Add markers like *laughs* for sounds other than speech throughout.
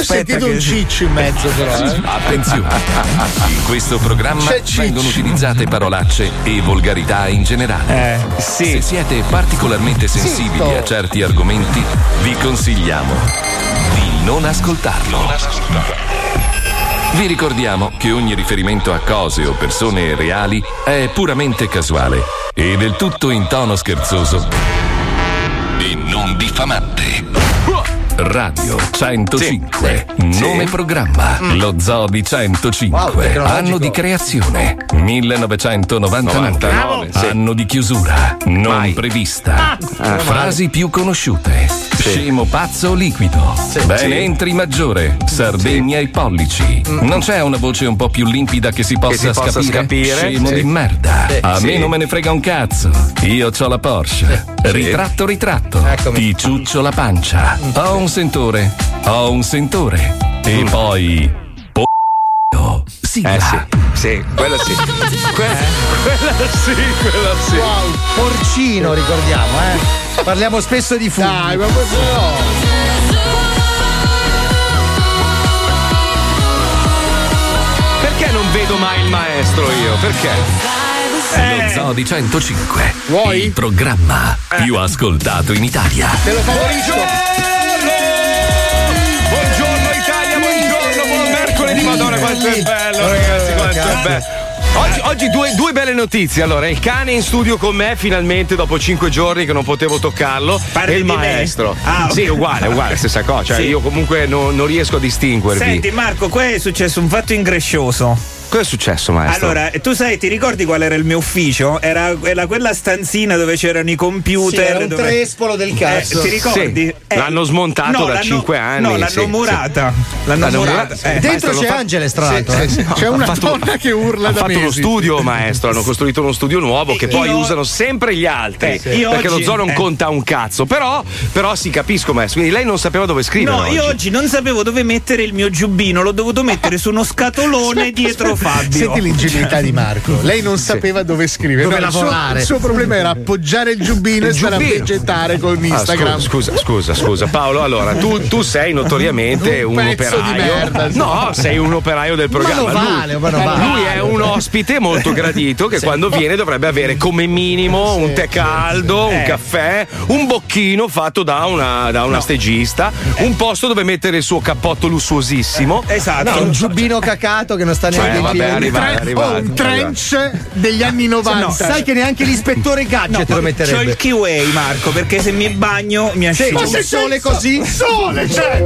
Ho sentito un ciccio in mezzo, *laughs* però. Eh. Attenzione! In questo programma vengono utilizzate parolacce e volgarità in generale. Eh, sì. Se siete particolarmente sensibili Zitto. a certi argomenti, vi consigliamo di non ascoltarlo. Vi ricordiamo che ogni riferimento a cose o persone reali è puramente casuale e del tutto in tono scherzoso e non diffamante. Radio 105, nome programma, lo Zoo di 105, Wow, anno di creazione. 1999, Bravo. anno di chiusura. Non Mai. prevista, frasi più conosciute, scemo pazzo liquido, bene. Entri maggiore, Sardegna ai pollici, non c'è una voce un po' più limpida che si possa, si possa scapire? Scemo Sì. di merda, a Sì. me non me ne frega un cazzo, io c'ho la Porsche, ritratto ritratto, Eccomi. ti ciuccio la pancia, ho un sentore, ho un sentore, e poi... sigla. Eh sì, sì, quello sì. Que- quella sì, quella sì. Wow, porcino, ricordiamo, eh. Parliamo spesso di funghi. Dai, ma questo no. Perché non vedo mai il maestro io? Perché? Lo Zoo di 105, Vuoi? il programma più ascoltato in Italia. Te lo favorisco. Buongiorno Italia, buongiorno, buon mercoledì, madonna quanto è bello ragazzi, quanto è bello. Oggi, oggi due, due belle notizie. Allora, il cane in studio con me, finalmente, dopo cinque giorni che non potevo toccarlo. Parli e il maestro. Ah, ok. Sì, uguale, uguale, stessa cosa. Cioè, Sì. io comunque non, non riesco a distinguervi. Senti Marco, qua è successo un fatto ingrescioso. Cosa è successo, maestro? Allora, tu sai, ti ricordi qual era il mio ufficio? Era, era quella stanzina dove c'erano i computer. Sì, era un dove- trespolo del Eh, cazzo. ti ricordi? Sì. L'hanno smontato da l'hanno- cinque anni, No, l'hanno sì, murata. L'hanno, L'hanno murata. murata, sì. Eh, Dentro Maestro, c'è lo fa- Angeles, tra l'altro. eh. C'è una fatto- donna che urla ha da fatto uno mesi. studio, maestro. Hanno *laughs* costruito uno studio nuovo che Io- poi usano sempre gli altri. Eh, io perché lo zoo non eh. conta un cazzo. Però, però sì, capisco, maestro. Quindi lei non sapeva dove scrivere. No, io oggi non sapevo dove mettere il mio giubbino, l'ho dovuto mettere su uno scatolone dietro Fabio. Senti l'ingenuità di Marco. *laughs* Lei non sapeva dove scrivere. Dove il suo- lavorare. Il suo problema era appoggiare il giubbino e stare a vegetare con Ah, Instagram. scusa, scusa, scusa, Paolo. Allora, tu, tu sei notoriamente un, Un pezzo di operaio. merda, sì. No, sei un operaio del programma. lo vale, ma lo lui, vale. lui è un ospite molto gradito che quando viene dovrebbe avere come minimo un tè caldo, un Eh. caffè, un bocchino fatto da una, da una stegista, un posto dove mettere il suo cappotto lussuosissimo. Esatto. No, un giubbino cacato che non sta Cioè, neanche in vabbè, piedi. arriva- Tre- arrivati, oh, un trench degli anni 90. No, sai che neanche l'ispettore gadget lo C'ho il metterebbe. Kiwi, Marco, perché se mi bagno mi asciugo. Ma se sole così. Sole, cioè.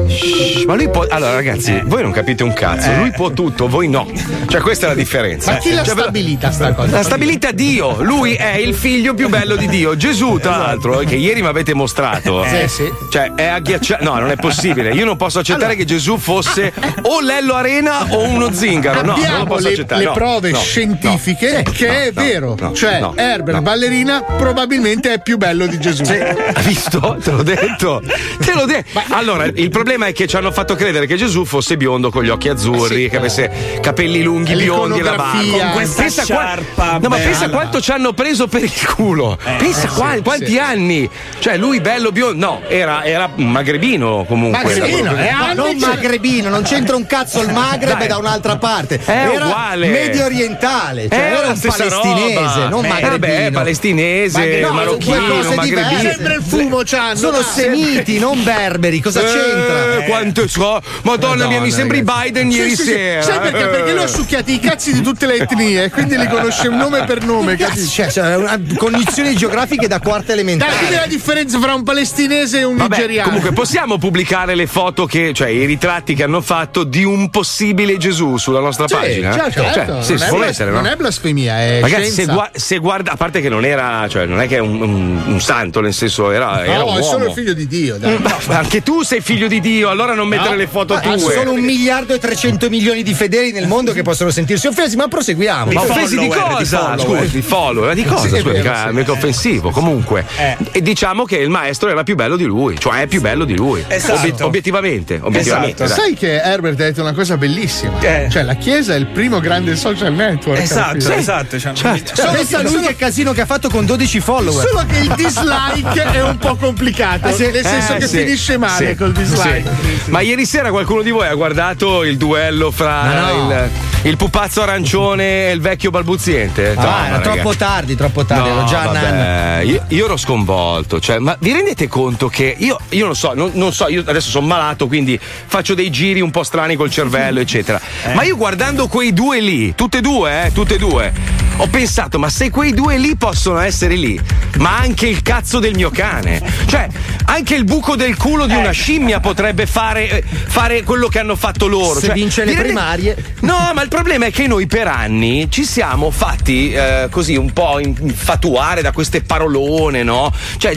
Ma lui può. Allora, ragazzi, voi non capite un cazzo. Lui può tutto, voi no. Cioè, questa è la differenza. Ma chi l'ha Cioè, stabilita sta cosa? La stabilità Dio, lui è il figlio più bello di Dio. Gesù, tra l'altro, che ieri mi avete mostrato. Sì, sì. Cioè, è agghiacciato. No, non è possibile. Io non posso accettare che Gesù fosse o Lello Arena o uno zingaro. No, Abbiamo posso le, le No, prove no, scientifiche che no, è no, vero. no, cioè, no, Herbert no. ballerina probabilmente è più bello di Gesù. Hai visto? Te l'ho detto. Te l'ho detto. Allora, il problema è che ci hanno fatto credere che Gesù fosse biondo con gli occhi azzurri, che avesse capelli lunghi, biondi e la barba. Con questa Pensa qua- sciarpa No, ma pensa quanto ci hanno preso per il culo. pensa qua- quanti anni. Cioè, lui bello biondo. No, era, era un magrebino comunque. Magrebino, Era- eh, Ma non magrebino, non c'entra un cazzo il Maghreb Dai. da un'altra parte. È era uguale. medio orientale, cioè Era era un palestinese, roba. non Eh, magrebino. vabbè, palestinese, Magre- no, marocchino, magrebino. diverse. Sempre il fumo c'hanno. Sono dai. semiti, non berberi, cosa c'entra? Eh, quante so. Madonna mia, mi sembri Biden Sì, ieri sì, sì. sera. Sai perché? Perché lui ha succhiato i cazzi di tutte le etnie, quindi li conosce nome per nome, capisci? Cioè, cioè, una- cognizioni geografiche da quarta Dai, quindi elementare. la differenza fra un palestinese e un Vabbè, nigeriano. comunque possiamo pubblicare le foto che, cioè i ritratti che hanno fatto di un possibile Gesù sulla nostra Sì, pagina? Certo, Cioè, certo. sì, non, si è può blas- mettere, no? non è blasfemia, è Ragazzi, se, gua- se guarda, a parte che non era, cioè non è che è un, un- un santo, nel senso era, era no, un è solo uomo. il figlio di Dio, dai. Ma anche tu sei figlio di Dio, allora non mettere No. le foto Ma tue. sono un miliardo e 300 milioni di fedeli nel mondo che possono sentirsi offesi, ma proseguiamo. Ma offesi di follower, di cosa? follower. Scusi, di follower, di cosa? Sì, vero, mica, sì. offensivo. Comunque, e diciamo che il maestro era più bello di lui, cioè è più bello di lui. Esatto. obiettivamente, obiettivamente. Esatto. Sai che Herbert ha detto una cosa bellissima. Eh. Cioè, la Chiesa è il primo grande social network. Esatto, Sì. esatto. cioè, Cioè, pensa lui che casino che ha fatto con 12 follower. Solo che il dislike è un po' complicato. Ah, *laughs* sì? Nel senso Eh, che sì, finisce male sì, col dislike. Ma ieri sera qualcuno di voi ha guardato il duello fra no. il, il pupazzo arancione e il vecchio balbuziente? Ah, era troppo tardi, troppo tardi. No, ero già vabbè, io, io ero sconvolto. Cioè, ma vi rendete conto che io, io non so, non, non so, io adesso sono malato, quindi faccio dei giri un po' strani col cervello, *laughs* eccetera. Ma io guardando quei due lì, tutte e due, eh, tutte e due, ho pensato, ma se quei due lì possono essere lì, ma anche il cazzo del mio cane, cioè anche il buco del culo di una scimmia potrebbe fare, eh, fare quello che hanno fatto loro. Se Cioè, vince le primarie. No, ma il problema è che noi per anni ci siamo fatti eh, così un po' infatuare da queste parolone, no? Cioè,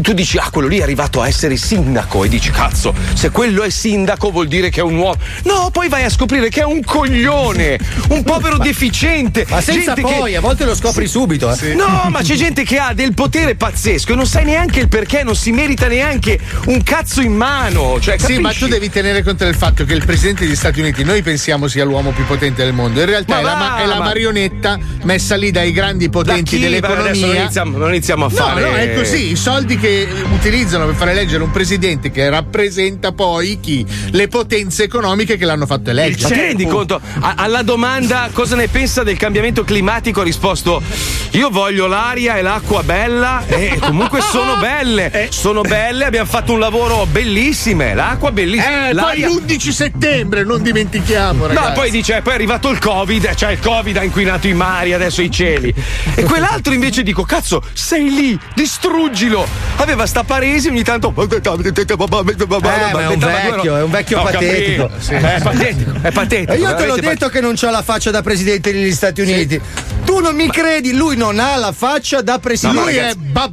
tu dici, ah, quello lì è arrivato a essere sindaco e dici, cazzo, se quello è sindaco vuol dire che è un uomo. No, poi vai a scoprire che è un coglione, un povero deficiente. Ma senza gente che- poi, a volte lo scopri subito. Eh. No, ma c'è gente che ha del potere pazzesco e non sai neanche il perché, non si merita neanche un cazzo in mano. Cioè, Sì, ma tu devi tenere conto del fatto che il presidente degli Stati Uniti noi pensiamo sia l'uomo più potente del mondo. In realtà Ma è la, ma- va, è la ma- marionetta messa lì dai grandi Da potenti chi? Beh, adesso non dell'economia. iniziamo, non iniziamo a No, fare. no, è così. I soldi che utilizzano per fare eleggere un presidente che rappresenta poi chi? Le potenze economiche che l'hanno fatto eleggere. Ma ti rendi conto? A- alla domanda cosa ne pensa del cambiamento climatico ha risposto io voglio l'aria e l'acqua bella e comunque sono belle, sono belle, abbiamo fatto un lavoro bellissime, l'acqua bellissima. Eh, poi l'aria- l'11 settembre, non dimentichiamo, ragazzi. No, poi dice, poi è arrivato il Covid, cioè il Covid ha inquinato i mari, adesso i cieli. E quell'altro invece dico, cazzo, sei lì, distruggilo. Aveva sta paresi ogni tanto. Eh, ma è un vecchio, è un vecchio Ho patetico. Sì. È patetico, è patetico. E io te l'ho detto che non c'ha la faccia da presidente degli Stati Uniti. Tu non mi credi, lui non ha la faccia da presidente. Lui è Ba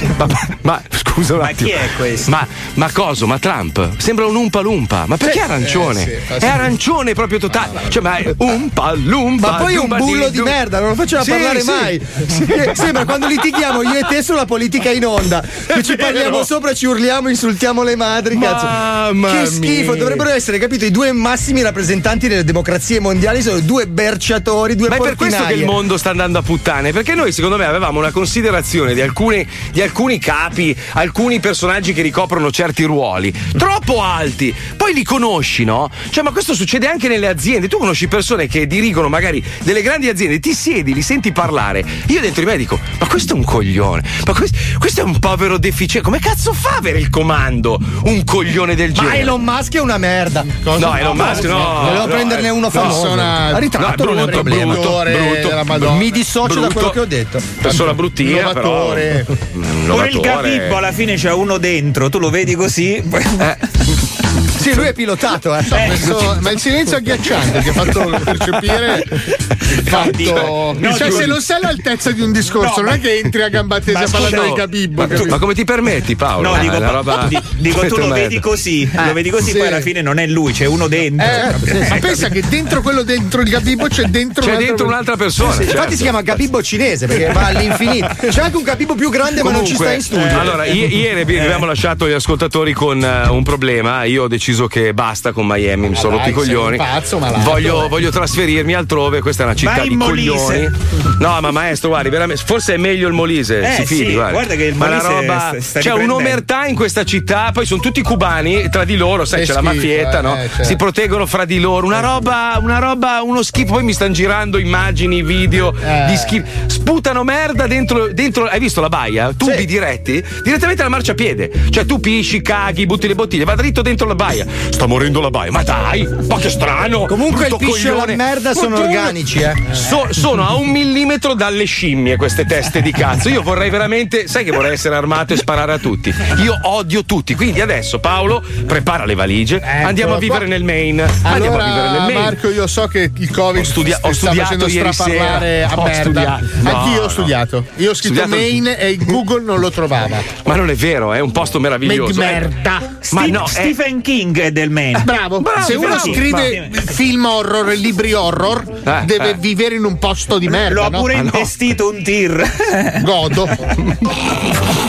Biden. Ma, ma- scusa un Ma attimo. chi è questo? Ma, ma cosa? Ma Trump? Sembra un umpa lumpa. Ma perché arancione? eh, sì, è arancione proprio totale. Cioè, ma è umpa lumpa. Ma poi è un bullo di- di merda, non lo facciamo Sì, parlare sì. mai. Eh, Sembra quando litighiamo io e te sulla politica in onda. Che ci parliamo sopra, ci urliamo, insultiamo le madri. Cazzo. Mamma che schifo, mia. dovrebbero essere, capito? I due massimi rappresentanti delle democrazie mondiali sono due berciatori, due Ma è per questo che il portinaie. mondo sta andando a puttane, perché noi secondo me avevamo una considerazione di alcuni, di alcuni capi, alcuni personaggi che ricoprono certi ruoli, troppo alti, poi li conosci, no? Cioè, ma questo succede anche nelle aziende, tu conosci persone che dirigono magari delle grandi aziende, ti siedi, li senti parlare, io dentro di me dico, ma questo è un coglione, ma questo, questo è un povero deficiente, come cazzo fa a avere il comando un coglione del Ma genere? Elon Musk è una merda. No, Elon Musk no. Volevo no, prenderne uno famoso. persona- ritratto no, non è un brutto, problema. brutto, brutto. Mi dissocio da Brutto. quello che ho detto. Persona bruttina, però. *laughs* Pure il. Gabibbo alla fine c'è uno dentro, tu lo vedi così. poi- *laughs* Sì, lui è pilotato, eh. Questo- ma il silenzio agghiacciante ti ha fatto percepire il fatto. no, cioè, se non sei all'altezza di un discorso, No, non è che entri a gamba tesa Ma parlando di Gabibbo. Ma, ma come ti permetti, Paolo? No, Eh, dico, roba- di- dico tu lo vedi così, lo vedi così, sì. poi alla fine non è lui, c'è uno dentro. Eh, ma pensa che dentro quello dentro il Gabibbo c'è dentro C'è un altro- dentro un'altra persona. Sì, certo. Infatti si chiama Gabibbo cinese perché va all'infinito. *laughs* C'è anche un Gabibbo più grande ma non ci sta in studio. eh, allora, i- ieri vi- abbiamo lasciato gli ascoltatori con eh, un problema. Io ho deciso che basta con Miami, mi sono dai, rotti i coglioni. pazzo voglio, eh. voglio trasferirmi altrove. Questa è una città Vai di Molise. coglioni. No, ma maestro, guardi, veramente, forse è meglio il Molise. Eh, si fidi, sì, guardi. guarda che il Ma la Molise roba. sta- sta c'è riprendendo. un'omertà in questa città. Poi sono tutti cubani tra di loro, sai, Che c'è la schifo, mafietta, eh, no? eh, certo. Si proteggono fra di loro. Una roba, una roba, uno schifo. Poi mi stanno girando immagini, video Eh. di schifo. Sputano merda dentro, dentro. Hai visto la baia? Tubi diretti? Direttamente alla marciapiede. Cioè, tu pisci, caghi, butti le bottiglie, va dritto dentro la baia. Sta morendo la baia. Ma dai, ma che strano. Comunque il piscio e la coglione. merda sono Ma tu- organici, eh. So- sono a un millimetro dalle scimmie queste teste di cazzo. Io vorrei veramente, sai che vorrei essere armato e sparare a tutti. Io odio tutti. Quindi adesso Paolo prepara le valigie. andiamo a vivere nel Maine. Andiamo a vivere nel Maine. Marco, io so che il Covid Ho studia- ho sta studiato facendo ieri straparlare sera. a Ho merda. studiato. No, Anch'io ho no. studiato. Io ho scritto Studiato- Maine e Google non lo trovava. Ma non è vero, è un posto meraviglioso. Meg eh. merda. Ma Steve- no, è- Stephen King setting del Maine. Bravo. Se uno bravo. scrive film horror e libri horror, Eh, deve eh. vivere in un posto di merda. L'ho no? pure Ah, no. investito un tir. *laughs* Godo.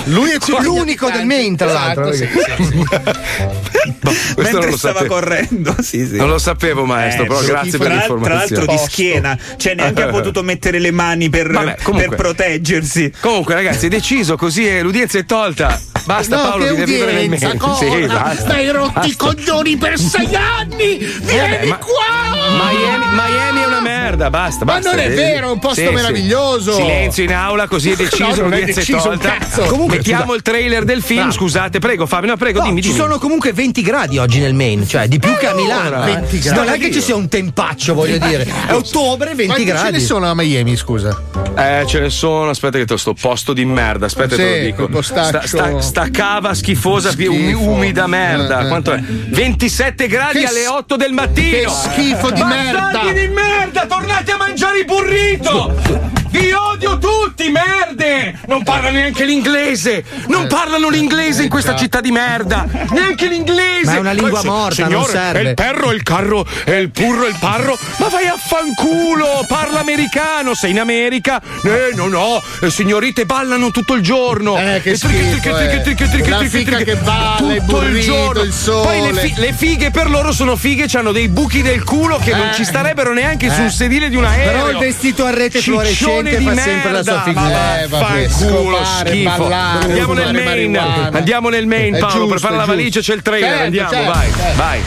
Lui è L'unico del Maine, tra l'altro. Esatto, sì, sì, sì. *laughs* Mentre stava sapevo. correndo. Sì, sì. Non lo sapevo, maestro, Eh, però grazie per l'informazione. Tra l'altro di schiena, cioè neanche ha potuto mettere le mani per, Vabbè, comunque. per proteggersi. Comunque, ragazzi, è deciso così l'udienza è tolta. Basta, No, Paolo, che nel udienza, cosa? *laughs* Sì, basta. Stai rotti i coglioni per sei anni! Vieni ma- qua! Miami, Miami è una merda, basta. Ma basta, non è vedi? vero, è un posto Sì, sì. meraviglioso. Silenzio in aula, così è *laughs* deciso, No, non è deciso un cazzo. Comunque, mettiamo scusa. il trailer del film. Bravo. Scusate, prego, Fabio, no, prego, No, dimmi, ci dimmi. sono comunque 20 gradi oggi nel Maine, cioè di più che a Milano. eh. 20 Non è gradi. che ci sia un tempaccio, voglio dire. È ottobre, 20 Quanti ce gradi. ne sono a Miami, scusa? Eh, ce ne sono, aspetta che te sto posto di merda, aspetta Sì, te lo dico. Sta, sta- sta cava schifosa, Schifo. umida merda. Eh, eh, Quanto è? 27 gradi Che alle s- 8 del mattino. che schifo di Bastardi merda. di merda, tornate a mangiare il burrito. Vi odio tutti, merde! Non parla neanche l'inglese! Non parlano l'inglese in questa città di merda! Neanche l'inglese! Ma è una lingua se- morta, non signore, serve. È il perro, il carro, è il purro, il parro! Ma vai a fanculo! Parla americano! Sei in America? Eh, no, no! Le signorite ballano tutto il giorno! Eh, che schifo, eh. La fica che balla, tutto il giorno! il. Poi le, fi- le fighe per loro sono fighe, hanno dei buchi del culo che non Eh. ci starebbero neanche sul sedile di un aereo! Però il vestito a rete Ciccione fluorescente di fa sempre la sua merda, figura. ma Eh, vabbè, scopare, schifo. ballare, Andiamo nel main, marijuana. andiamo nel main, Paolo, giusto, prepara è la valigia, c'è il trailer, Certo, andiamo, certo, vai, certo. vai.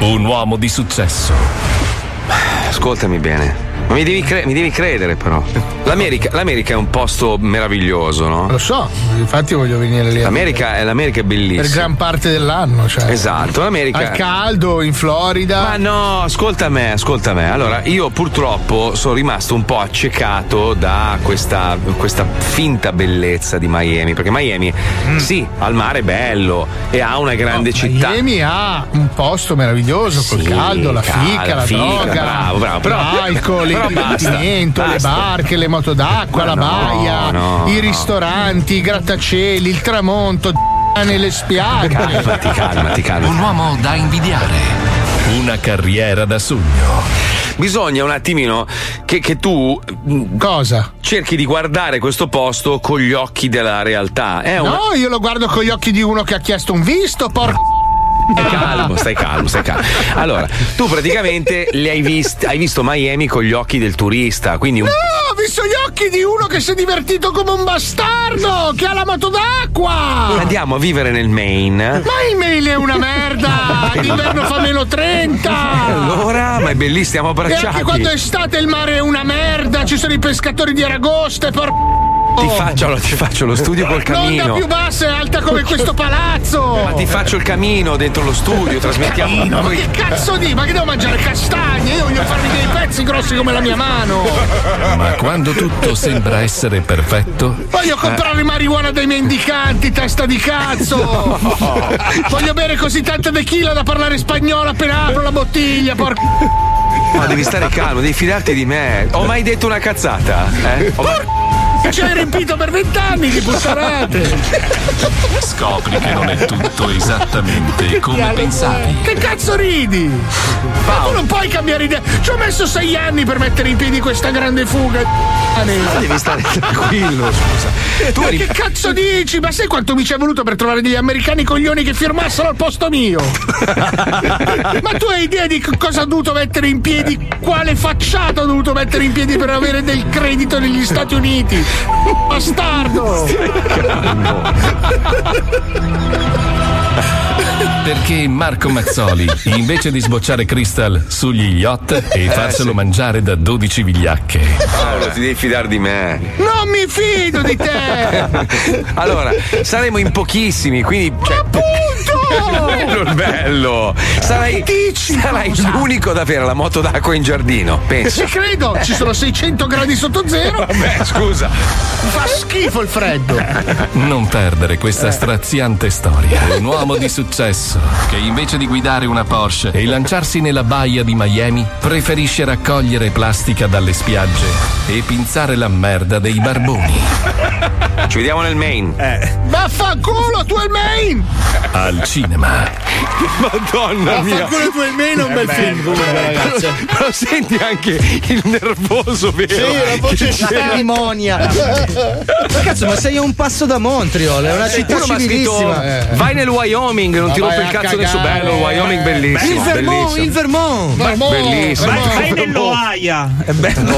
Un uomo di successo. Ascoltami bene. Ma mi devi, cre- mi devi credere, però. L'America, l'America è un posto meraviglioso, no? Lo so, infatti voglio venire lì. L'America è, l'America è per bellissima. gran parte dell'anno, cioè. Esatto, l'America. Al caldo, in Florida. Ma no, ascolta me, ascolta me. Allora, io purtroppo sono rimasto un po' accecato da questa, questa finta bellezza di Miami. Perché Miami, sì, al mare è bello e ha una grande città. Miami ha un posto meraviglioso col Sì, caldo, la caldo, fica, la fica, droga, bravo, bravo, però- l'alcol, *laughs* però il divertimento, le barche, le moto d'acqua, Ma la no, baia, no, i no. ristoranti, i grattacieli, il tramonto, nelle spiagge. Calmati, calmati, Un calmati. uomo da invidiare. Una carriera da sogno. Bisogna un attimino che, che tu mh, Cosa? cerchi di guardare questo posto con gli occhi della realtà. È una... No, io lo guardo con gli occhi di uno che ha chiesto un visto, porco. Stai calmo, stai calmo, stai calmo. Allora, tu praticamente hai, vist- hai visto Miami con gli occhi del turista, quindi un No, ho visto gli occhi di uno che si è divertito come un bastardo, che ha la moto d'acqua. Andiamo a vivere nel Maine. Ma il mail è una merda! D'inverno fa meno 30! Allora, ma è bellissimo, stiamo E abbracciati. anche quando è estate il mare è una merda! Ci sono i pescatori di aragoste, por... Ti faccio, ti faccio lo studio col L'onda camino. più bassa è alta come questo palazzo! Ma ti faccio il camino dentro lo studio, trasmettiamo. Ma che cazzo di? Ma che devo mangiare castagne? Io voglio farmi dei pezzi grossi come la mia mano! Ma quando tutto sembra essere perfetto, Voglio comprare marijuana dai mendicanti, testa di cazzo! Voglio bere così tanta tequila da parlare spagnolo appena apro la bottiglia, porco! Ma devi stare calmo, devi fidarti di me. Ho mai detto una cazzata? Eh? Ho mai- Ci hai riempito per vent'anni di puttanate! scopri che non è tutto esattamente come pensavi. Che cazzo ridi? Ma tu non puoi cambiare idea! Ci ho messo sei anni per mettere in piedi questa grande fuga! Ma devi stare tranquillo, scusa. Tu Ma eri che cazzo dici? Ma sai quanto mi ci è voluto per trovare degli americani coglioni che firmassero al posto mio? *laughs* Ma tu hai idea di cosa ho dovuto mettere in piedi? Quale facciata ho dovuto mettere in piedi per avere del credito negli Stati Uniti? Bastardo! *laughs* Perché Marco Mazzoli, invece di sbocciare Crystal sugli yacht e farselo mangiare da 12 vigliacche, Paolo, ti devi fidare di me. Non mi fido di te! *laughs* Allora, saremo in pochissimi, quindi. Cioè, Appunto! quello il bello. Sarai, Dici sarai l'unico ad avere la moto d'acqua in giardino, penso. Ci credo, ci sono 600 gradi sotto zero. Vabbè, scusa. Fa schifo il freddo. Non perdere questa straziante storia. Un uomo di successo che invece di guidare una Porsche e lanciarsi nella baia di Miami, preferisce raccogliere plastica dalle spiagge e pinzare la merda dei barboni. Ci vediamo nel main. Vaffanculo, tu il main! Al cinema. Madonna mia. Vaffanculo, tu il main è un bel film comunque, ragazzi. Però senti anche il nervoso, vero? Sì, la voce cerimonia. Ma cazzo, ma sei a un passo da Montreal, è una città ha scritto civilissima. vai nel Wyoming, non ti Ma rompe il cazzo nessuno bello, il Wyoming bellissimo. Il Vermont, bellissimo. il Vermont. Vermont, bellissimo. Vai, nell'Oaia. È bello.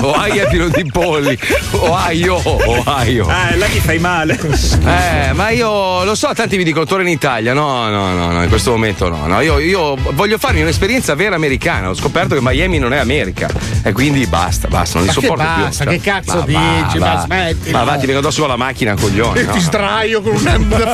Ohio è pieno di polli. Ohio, Ohio. Ah, là ti fai male. Eh, ma io lo so, tanti mi dicono torna in Italia. No, no, no, no, in questo momento no. no. Io, io voglio farmi un'esperienza vera americana. Ho scoperto che Miami non è America. E quindi basta, basta, non li sopporto più. basta, che cazzo Ma dici? va, Ma va. smetti, Ma va, ti vengo addosso con la macchina, coglione. E no. ti sdraio con una, *laughs* una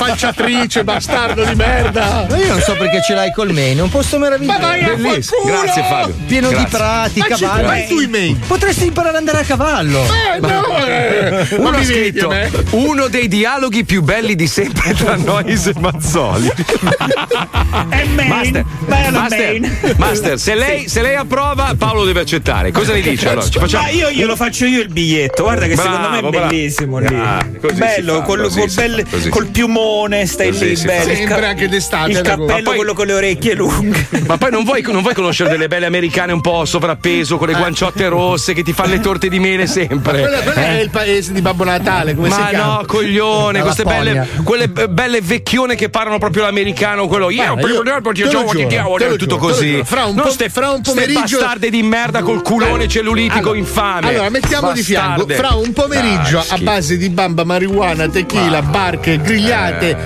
falciatrice, bastardo di merda. Ma io non so perché ce l'hai col Maine, è un posto Ma meraviglioso. vai a Bellissimo. Grazie Fabio. Pieno Grazie. di prati, Ma ci cavalli. vai tu i main. Potresti imparare ad andare a cavallo. Eh, no, eh. Uno Ma ha scritto uno dei dialoghi più belli di sempre tra Nois e Mazzoli. *laughs* È Maine. Master, Master, Maine. Master, se, lei, se lei approva, Paolo deve accettare. Cosa ne dice? Allora, ci facciamo. Ma io glielo faccio io il biglietto, guarda che Bravo, secondo me è bravo. bellissimo lì. Ah, bello, fa, col, così col fa, bel- così si col fa. piumone, stai Così si bello. fa. Il Sempre anche d'estate, Il cappello, poi- quello con le orecchie lunghe. *laughs* Ma poi non vuoi, non vuoi conoscere delle belle americane un po' sovrappeso, con le guanciotte rosse che ti fanno le torte di mele sempre? Quello, quello è il paese di Babbo Natale, come si Ma chiama? no, coglione, La queste belle, quelle be- belle vecchione che parlano proprio l'americano, quello io, Guarda, io- lo tutto così. Fra un po- ste, fra un ste pomeriggio- bastarde di merda col culone cellulitico Allora, infame. Allora, mettiamo di fianco Bastarde. fra un pomeriggio a base di bamba, marijuana, tequila, barche, grigliate,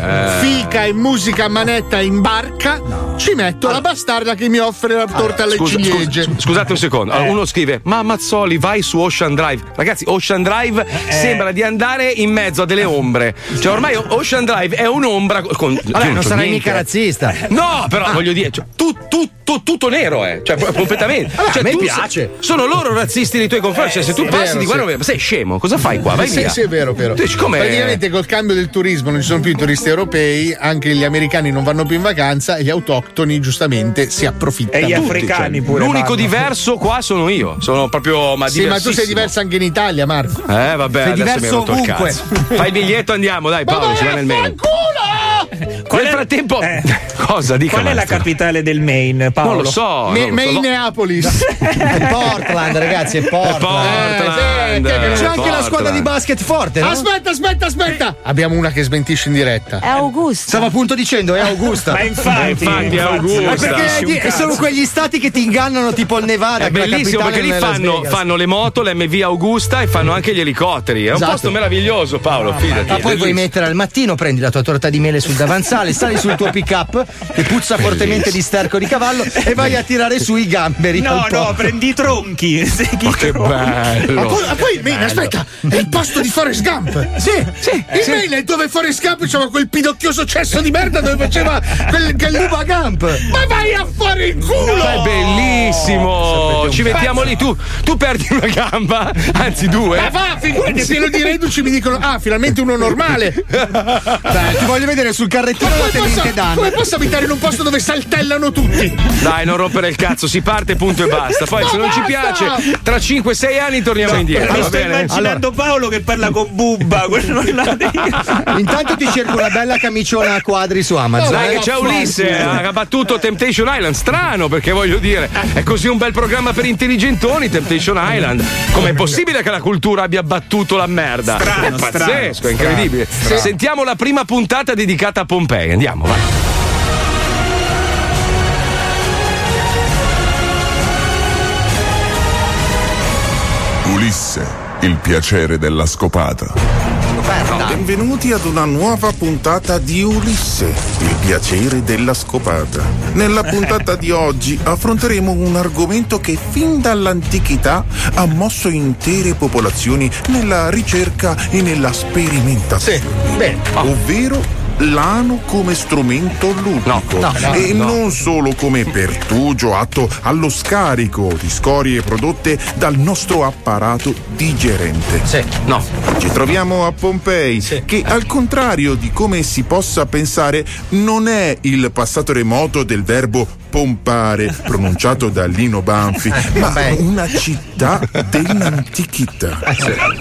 fica e musica a manetta in barca. Ci metto la bastarda che mi offre la torta alle Scusa, ciliegie. scusa, scusate un secondo. Allora, uno scrive: Ma Mazzoli, vai su Ocean Drive. Ragazzi, Ocean Drive sembra di andare in mezzo a delle ombre. Cioè, ormai Ocean Drive è un'ombra. Con, io non sarai niente. mica razzista. No, però voglio dire, cioè, tu- tutto, tutto nero, eh. Cioè, completamente. Cioè, a me tu piace. sei- sono loro razzisti nei tuoi confronti. cioè, se tu sì, passi vero, di guarda, ma sei scemo, cosa fai qua? Vai Sì, via. sì, è vero. Tu com'è? Praticamente col cambio del turismo non ci sono più i turisti europei, anche gli americani non vanno più in vacanza e gli autoctoni giustamente si approfittano. E gli Tutti, africani cioè, pure. L'unico vanno. diverso qua sono io. Sono proprio. Ma Sì, ma tu sei diverso anche in Italia, Marco. Eh, vabbè, Sei adesso mi hai rotto il cazzo. Fai il biglietto, andiamo, dai, Paolo, ci va nel mail. Qual Nel è- frattempo, eh. *laughs* cosa dica Qual è la capitale del Maine, Paolo? Non lo so. Me- non lo so. Minneapolis. *laughs* È Portland, ragazzi, è Portland. Portland. Eh, che- C'è anche la Portland. squadra di basket forte, no? Aspetta, aspetta, aspetta. Abbiamo una che smentisce in diretta. È Augusta. Stavo appunto dicendo, è Augusta. Ma infatti, infatti, è Augusta. Ma perché è- sono quegli stati che ti ingannano, tipo il Nevada. È la bellissimo perché lì fanno, fanno le moto, l'MV Augusta e fanno anche gli elicotteri. È un Esatto. posto meraviglioso, Paolo. Fidati. Ma poi vuoi mettere al mattino, prendi la tua torta di mele sul davanzale, sali sul tuo pick up che puzza fortemente di sterco di cavallo e vai a tirare su i gamberi. No, no, prendi i tronchi. *laughs* I Che tronchi. Ma bello. poi, ma poi Maine, aspetta, è il posto di Forrest Gump. Sì, sì. Il Maine è dove Forrest Gump c'aveva quel pidocchioso cesso di merda dove faceva quel, quel luba Gump. Ma vai a fare il culo! È bellissimo. Ci mettiamo lì. Tu, tu perdi una gamba, anzi due. Ma va, figurati, è pieno di reduci mi dicono, ah, finalmente uno normale. *laughs* Dai, ti voglio vedere sul carrettino Ma della come posso, Tenente Dan. come posso abitare in un posto dove saltellano tutti? Dai, non rompere il cazzo, si parte, punto e basta. Poi, Ma se non ci basta! piace, tra 5-6 anni torniamo indietro. Mi sto immaginando Paolo che parla con Bubba, *laughs* quello là di- *laughs* Intanto ti cerco una bella camiciona a quadri su Amazon. Dai, che eh. c'è Ulisse, ha battuto Temptation Island. Strano, perché voglio dire, è così un bel programma per intelligentoni, Temptation Island. Com'è possibile che la cultura abbia battuto la merda? Strano, è pazzesco, strano, è incredibile. Sentiamo la prima puntata dedicata a Pompei. Andiamo, vai. Ulisse, il piacere della scopata. Benvenuti ad una nuova puntata di Ulisse, il piacere della scopata. Nella *laughs* puntata di oggi affronteremo un argomento che fin dall'antichità ha mosso intere popolazioni nella ricerca e nella sperimentazione, Bene. ovvero l'ano come strumento ludico No, no, e no. non solo come pertugio atto allo scarico di scorie prodotte dal nostro apparato digerente. No. Ci troviamo a Pompei, che al contrario di come si possa pensare, non è il passato remoto del verbo pompare, *laughs* pronunciato da Lino Banfi, ma una città dell'antichità.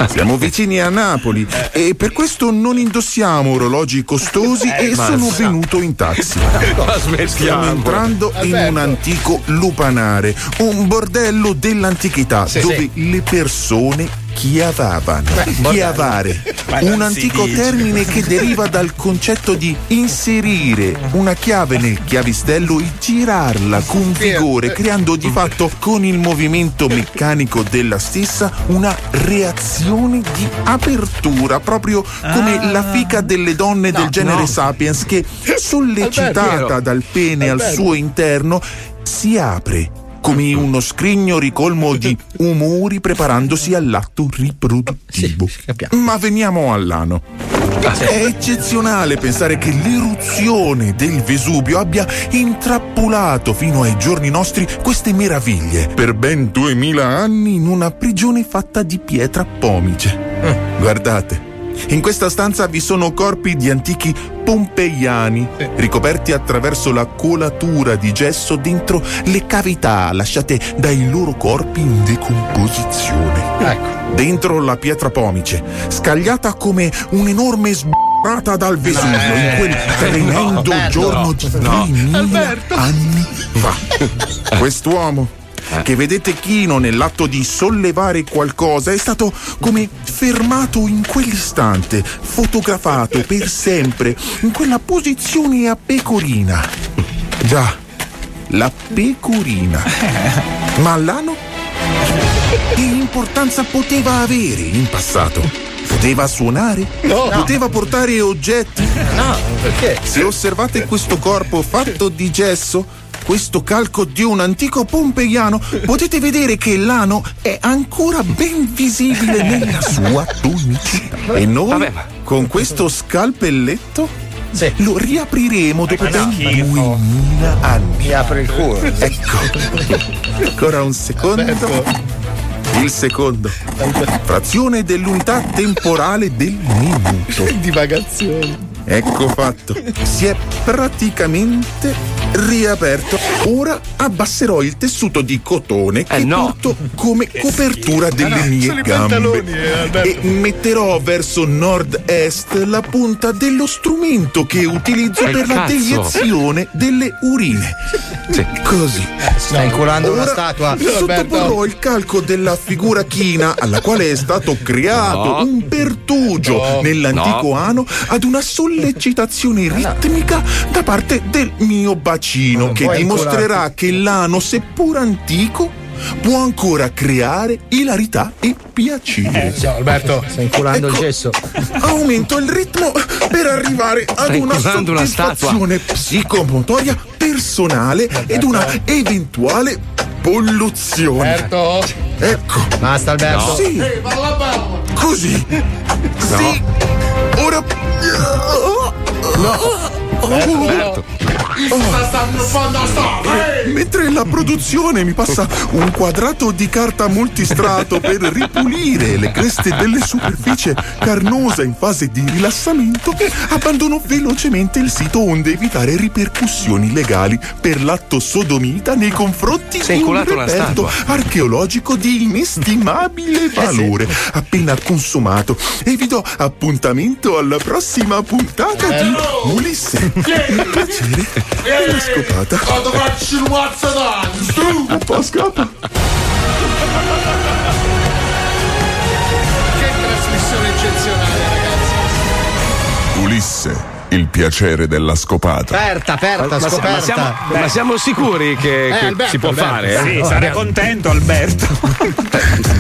Siamo vicini a Napoli e per questo non indossiamo orologi costosi e ma sono venuto in taxi. *laughs* Stiamo entrando in un antico lupanare, un bordello dell'antichità dove le persone chiavavano. Chiavare, un antico termine che deriva dal concetto di inserire una chiave nel chiavistello e girarla con vigore, creando di fatto con il movimento meccanico della stessa una reazione di apertura, proprio come la fica delle donne del genere no. sapiens che sollecitata dal pene al suo interno si apre come uno scrigno ricolmo di umori preparandosi all'atto riproduttivo. Ma veniamo all'ano. È eccezionale pensare che l'eruzione del Vesuvio abbia intrappolato fino ai giorni nostri queste meraviglie per ben duemila anni in una prigione fatta di pietra pomice. Guardate. In questa stanza vi sono corpi di antichi pompeiani, ricoperti attraverso la colatura di gesso dentro le cavità lasciate dai loro corpi in decomposizione. Dentro la pietra pomice, scagliata come un'enorme sbarrata dal Vesuvio in quel tremendo giorno di 2000 anni fa. *laughs* Quest'uomo che vedete chino nell'atto di sollevare qualcosa è stato come fermato in quell'istante, fotografato per sempre in quella posizione a pecorina. Già, la pecorina. Ma l'ano? Che importanza poteva avere in passato? Poteva suonare? Poteva portare oggetti? No, perché? Se osservate questo corpo fatto di gesso, questo calco di un antico pompeiano, potete vedere che l'ano è ancora ben visibile *laughs* nella sua tonicità. E noi, Vabbè, ma- con questo scalpelletto, Sì. lo riapriremo dopo ben 2000 anni. Mi apre il culo. Ecco, ancora un secondo. Il secondo, frazione dell'unità temporale del minuto. Divagazioni. Ecco fatto. Si è praticamente riaperto. Ora abbasserò il tessuto di cotone che Eh, no. porto come copertura delle mie sono i gambe. eh, e metterò verso nord-est la punta dello strumento che utilizzo Che per la cazzo? deiezione delle urine. Così. Stai inculando una statua. Sottoporrò il calco della figura china alla quale è stato creato No. un pertugio nell'antico ano ad una sollecitazione ritmica da parte del mio bacino che dimostrerà che l'ano, seppur antico, può ancora creare ilarità e piacere. No, Alberto. Stai inculando il Ecco. gesso. Aumento il ritmo per arrivare ad Stai una inculando una soddisfazione psicomotoria personale ed una eventuale polluzione. Alberto. Ecco, Basta, Alberto. sì, così. Sì, ancora. No! Oh, Alberto! Ora. Mentre la produzione mi passa un quadrato di carta multistrato per ripulire le creste delle superficie carnosa in fase di rilassamento, abbandono velocemente il sito onde evitare ripercussioni legali per l'atto sodomita nei confronti è di un reperto archeologico di inestimabile valore appena consumato. E vi do appuntamento alla prossima puntata di Ulisse. Il piacere della scopata Quando facci il d'anno. un po' scappa Che trasmissione eccezionale, ragazzi. Ulisse, il piacere della scopata. Aperta, aperta, Ma, ma scoperta. siamo, ma siamo sicuri che, che Alberto, si può Alberto. fare? eh? Sì, sarà contento Alberto. *laughs*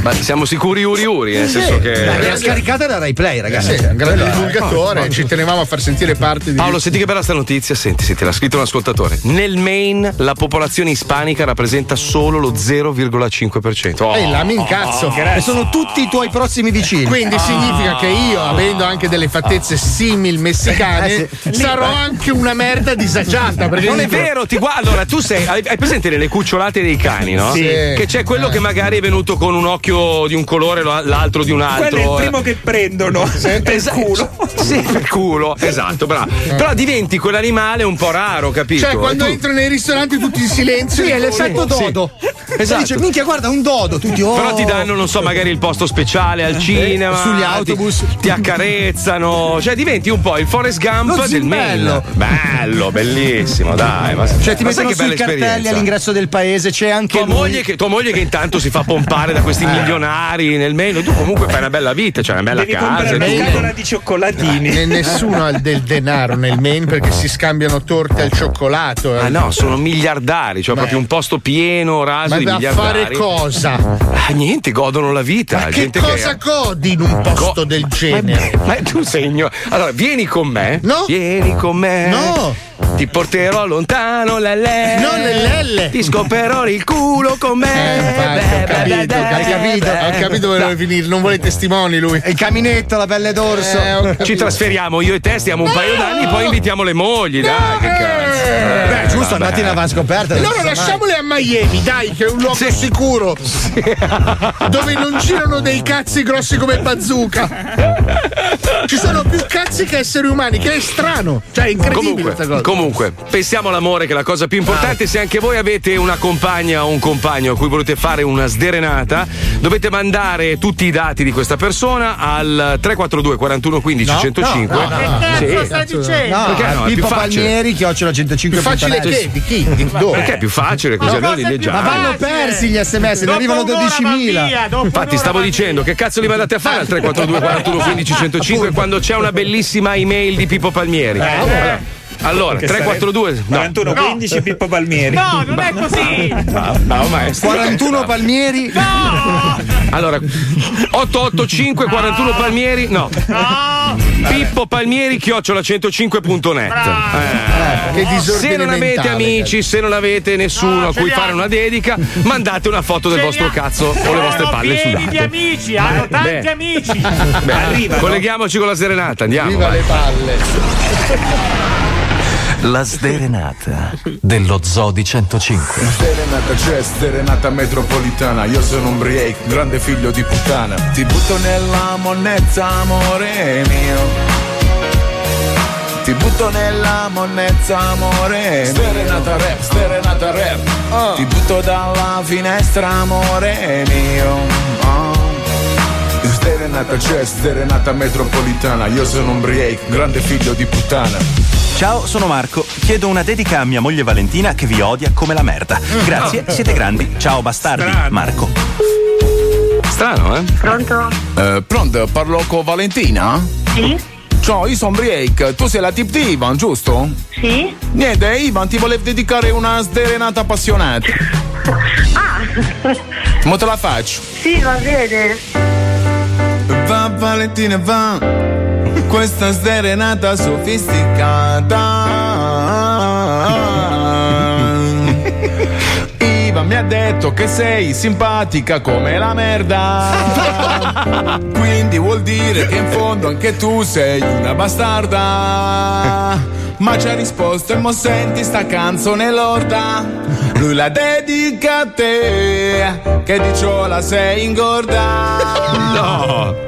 Ma siamo sicuri uri uri, nel senso Dai, che. l'ha scaricata da Rai Play, ragazzi. Sì, è un grande divulgatore, ci tenevamo a far sentire parte di Paolo, senti che bella sta notizia, senti, senti, l'ha scritto un ascoltatore. Nel Maine la popolazione ispanica rappresenta solo lo 0,5%. Oh. Ehi, la mi incazzo. E sono tutti i tuoi prossimi vicini. Quindi significa che io, avendo anche delle fattezze simil messicane, Eh, Sì. Sarò anche una merda disagiata. Perché Non è vero, ti guarda. Allora, tu sei. Hai presente nelle cucciolate dei cani, no? Sì. Che c'è quello che magari è venuto con un occhio di un colore, l'altro di un altro. Quello è il primo che prendono. *laughs* Per Esatto. culo. Sì, per culo, esatto, bravo. Però diventi quell'animale un po' raro, capito? Cioè, quando tu- entro nei ristoranti tutti in silenzio. Sì, è l'effetto Sì. dodo. Esatto. Dice, minchia, guarda, un dodo. Tutti, oh. Però ti danno, non so, magari il posto speciale al cinema. sugli ti- autobus. Ti, accarezzano. Cioè, diventi un po' il Forrest Gump Lo del zimbello. Bello, bellissimo, dai. Ma, Cioè, ti ma sai mettono che sui cartelli all'ingresso del paese, c'è anche Tua moglie, che, tua moglie che intanto si fa pompare da questi milionari nel Maine, tu comunque fai una bella vita, c'è una bella Devi casa. comprare e una di cioccolatini. E nessuno ha del denaro nel Maine perché si scambiano torte al cioccolato. Ah no, sono miliardari, cioè proprio un posto pieno, raso Ma di da miliardari. fare cosa? Ah, niente, godono la vita. Ma che cosa che... godi in un posto del genere? Ma tu sei igno- Allora, vieni con me. No. Vieni con me. No. Ti porterò lontano, lelle. Non le lelle. Ti scoperò il culo con me. Eh, infatti, ho capito, hai capito? Ho capito dove vuole finire, non vuole testimoni lui. Il caminetto, la pelle d'orso. Eh. Ci trasferiamo io e te, stiamo un paio d'anni, poi invitiamo le mogli, dai, che cazzo. Eh, Beh, giusto, vabbè. andate in avanscoperta. Allora lasciamole a Miami, dai, che è un luogo Sì. sicuro. Dove non girano dei cazzi grossi come bazooka. *laughs* Ci sono più cazzi che esseri umani, che è strano. Cioè, è incredibile questa Comunque, cosa. comunque, pensiamo all'amore che è la cosa più importante. Se anche voi avete una compagna o un compagno a cui volete fare una sderenata, dovete mandare tutti i dati di questa persona al 342 41 15 105. no, no, no. Sì. No, Perché no? È Pippo più. Palmieri, chiocciola 105 Più facile che? Di chi? Di dove? Perché è più facile così almeno li Ma leggiamo. vanno persi gli sms, ne arrivano 12.000. Infatti stavo dicendo che cazzo li mandate a fare al 342 41 15 105 quando c'è una bellissima email di Pippo Palmieri. Allora, allora, Che 342 no. 41 15 Pippo Palmieri. No, non è così! No, maestro. 41 Palmieri. Allora, 885 41 Palmieri, no. Pippo Palmieri chiocciola 105.net. Eh. Che Se non avete amici, se non avete nessuno No, a cui fare una dedica, *laughs* mandate una foto del vostro cazzo o le vostre palle pieni di sudate. amici, hanno tanti beh. amici. Beh, Arrivano. colleghiamoci con la serenata, andiamo. Viva vai. le palle. La sderenata dello Zodi 105. Serenata c'è, serenata metropolitana. Io sono un break, grande figlio di puttana. Ti butto nella monnezza, amore mio. Ti butto nella monnezza, amore mio. Serenata rap, serenata rap. Ti butto dalla finestra, amore mio. Oh. Serenata c'è, serenata metropolitana. Io sono un break, grande figlio di puttana. Ciao, sono Marco. Chiedo una dedica a mia moglie Valentina che vi odia come la merda. Grazie, *laughs* siete grandi. Ciao bastardi, Marco. Strano, eh? Pronto? Eh, pronto, parlo con Valentina? Sì? Ciao, io sono break. Tu sei la tip di Ivan, giusto? Sì? Niente, Ivan ti volevo dedicare una sderenata appassionata. *laughs* Ah, Ma te la faccio. sì, va bene. Va Valentina, va. Questa sderenata sofisticata. Ivan mi ha detto che sei simpatica come la merda. Quindi vuol dire che in fondo anche tu sei una bastarda. Ma ci ha risposto e mo senti sta canzone lorda. Lui la dedica a te, che di ciò la sei ingorda. No!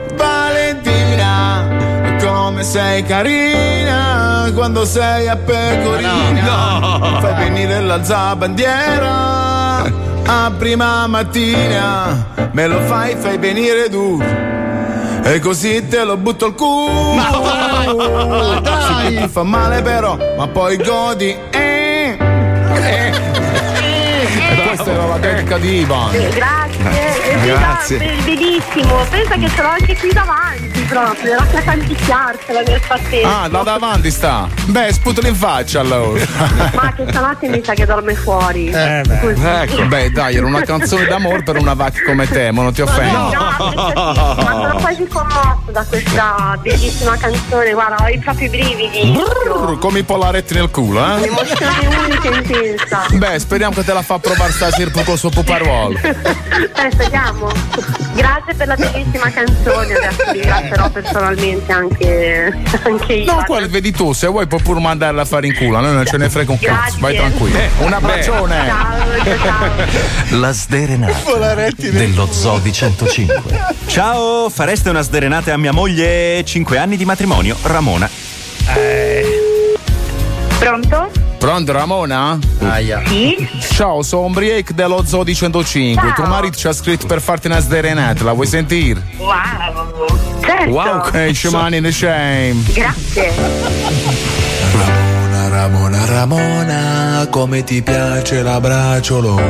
Come sei carina quando sei a pecorina. Fai venire la bandiera a prima mattina. Me lo fai, fai venire tu. E così te lo butto al culo. *laughs* Sì che ti fa male però, ma poi godi. Eh. Eh. E questa era la dedica di Ivan. Grazie. Grazie. Be- Benissimo. Pensa che ce l'ho anche qui davanti proprio. La sta canticchiarsela nel frattempo. Ah, da davanti sta. Beh, sputalo in faccia allora. Ma che stanotte mi sa che dorme fuori. Eh, beh. Ecco. Beh, dai, era una canzone d'amore per una vacca come te, ma non ti offendi. No, ma sono quasi commosso da questa bellissima canzone, guarda, ho i propri brividi. Brrr, Come i polaretti nel culo, eh? Un'emozione unica e intensa. Beh, speriamo che te la fa provare stasera con il suo puparuolo. Eh, *laughs* speriamo. Grazie per la bellissima canzone, *laughs* adesso però personalmente anche, anche io. No, quello vedi tu, se vuoi puoi pure mandarla a fare in culo, a noi non ce ne frega un cazzo, vai tranquillo. Un abbraccione! Ciao, ciao. *laughs* La sderenata dello Zodi 105. Ciao, fareste una sderenata a mia moglie? 5 anni di matrimonio, Ramona. Pronto? Pronto Ramona? Aia. Sì? Ciao, sono Ombriake dello Zodi 105. Tuo marito ci ha scritto per farti una sderenata, la vuoi sentire? Wow. Certo. Wow, che shame in the shame. Grazie. Ramona, Ramona, come ti piace la bracciolona.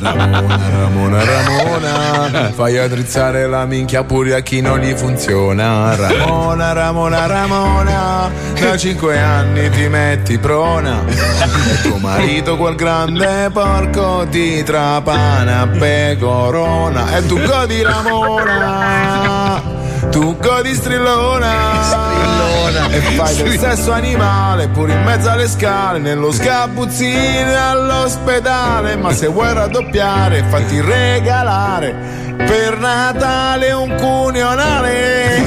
Ramona, Ramona, Ramona, fai addrizzare la minchia pure a chi non gli funziona. Ramona, Ramona, Ramona, da cinque anni ti metti prona. E tuo marito quel grande porco ti trapana pecorona. E tu godi Ramona. Tu godi strillona, e fai del sesso animale pure in mezzo alle scale, nello sgabuzzino all'ospedale. Ma se vuoi raddoppiare, fatti regalare. Per Natale un cunionale.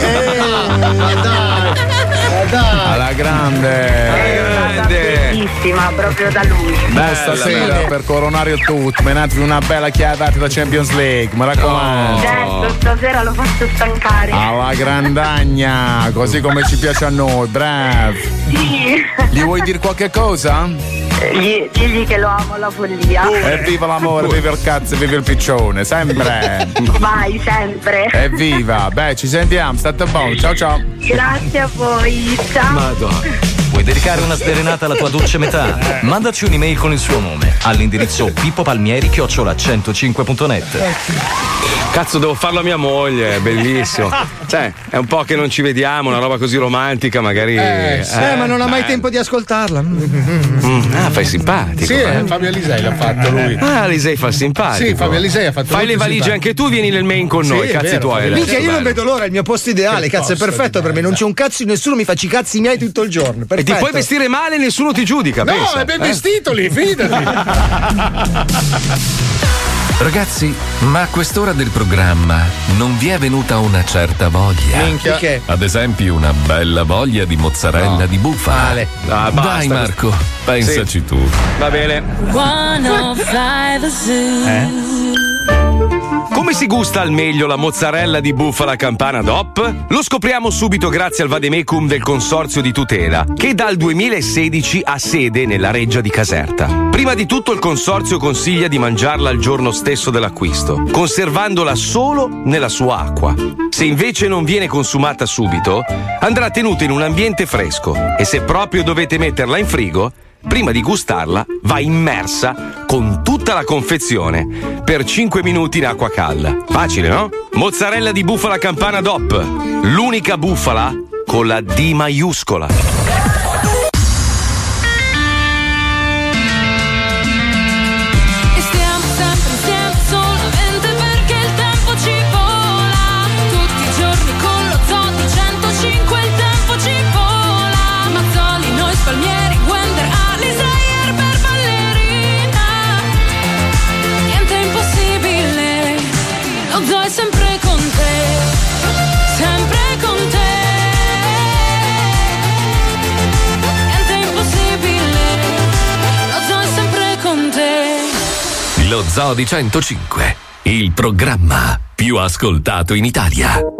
Alla grande, Bellissima, proprio da lui. Beh, stasera per coronare il tutto, menatevi una bella chiavata da Champions League, mi raccomando. Certo, stasera lo faccio stancare. Alla grandagna, così come ci piace a noi, brav. Sì. Gli vuoi dire qualche cosa? Gli- digli che lo amo alla follia. Evviva l'amore, viva il cazzo, viva il piccione, sempre. Vai, sempre. Evviva, beh, ci sentiamo, state buoni, ciao ciao. Grazie a voi. Ciao. Vuoi dedicare una sderenata alla tua dolce metà? Mandaci un'email con il suo nome all'indirizzo pippopalmieri 105.net. Cazzo, devo farlo a mia moglie, è bellissimo. *laughs* Cioè, è un po' che non ci vediamo, una roba così romantica, magari. Eh, sì, eh, ma non ha mai beh. tempo di ascoltarla. Mm, ah, fai simpatico. Sì, eh. eh, Fabio Alisei l'ha fatto lui. Ah, Alisei fa simpatico. Sì, Fabio Alisei ha fatto Fai le valigie simpatico. anche tu, vieni nel main con noi, Sì, è cazzi vero, tuoi. Minchia, io non vedo l'ora, è il mio posto ideale, Che cazzo, è perfetto per me. Non c'è un cazzo di nessuno, mi faccio i cazzi miei tutto il giorno. E Perfetto. ti puoi vestire male, nessuno ti giudica. No, pensa. è ben Eh. vestito lì, fidati. *laughs* Ragazzi, ma a quest'ora del programma non vi è venuta una certa voglia? Minchia. Perché? Ad esempio una bella voglia di mozzarella di bufala. Male. Ah, basta. Dai Marco, pensaci tu. Va bene. 105 The Zoo. Come si gusta al meglio la mozzarella di bufala campana DOP? Lo scopriamo subito grazie al vademecum del Consorzio di Tutela, che dal 2016 ha sede nella reggia di Caserta. Prima di tutto il Consorzio consiglia di mangiarla il giorno stesso dell'acquisto, conservandola solo nella sua acqua. Se invece non viene consumata subito, andrà tenuta in un ambiente fresco e se proprio dovete metterla in frigo, prima di gustarla va immersa con tutta la confezione per 5 minuti in acqua calda. Facile, no? Mozzarella di bufala campana DOP, l'unica bufala con la D maiuscola. Zoo di 105, il programma più ascoltato in Italia.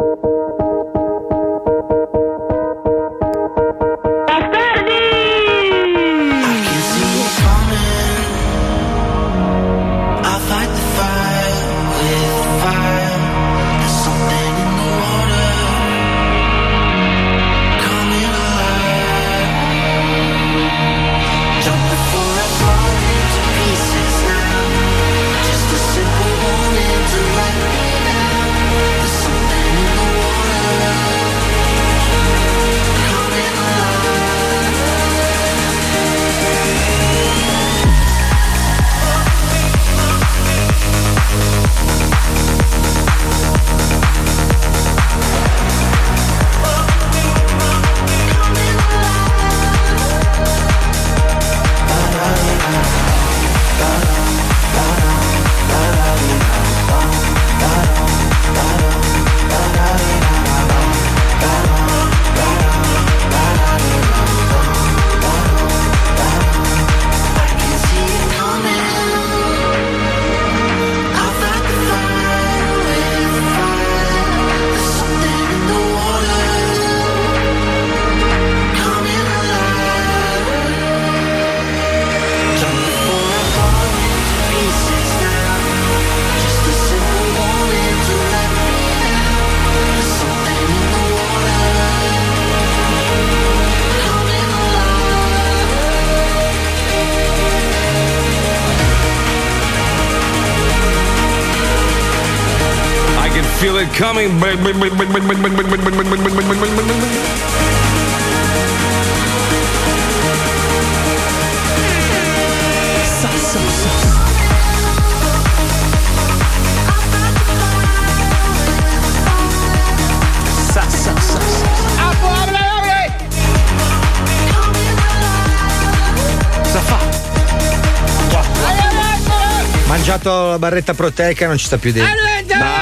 Mangiato la barretta proteica non ci sta più dentro.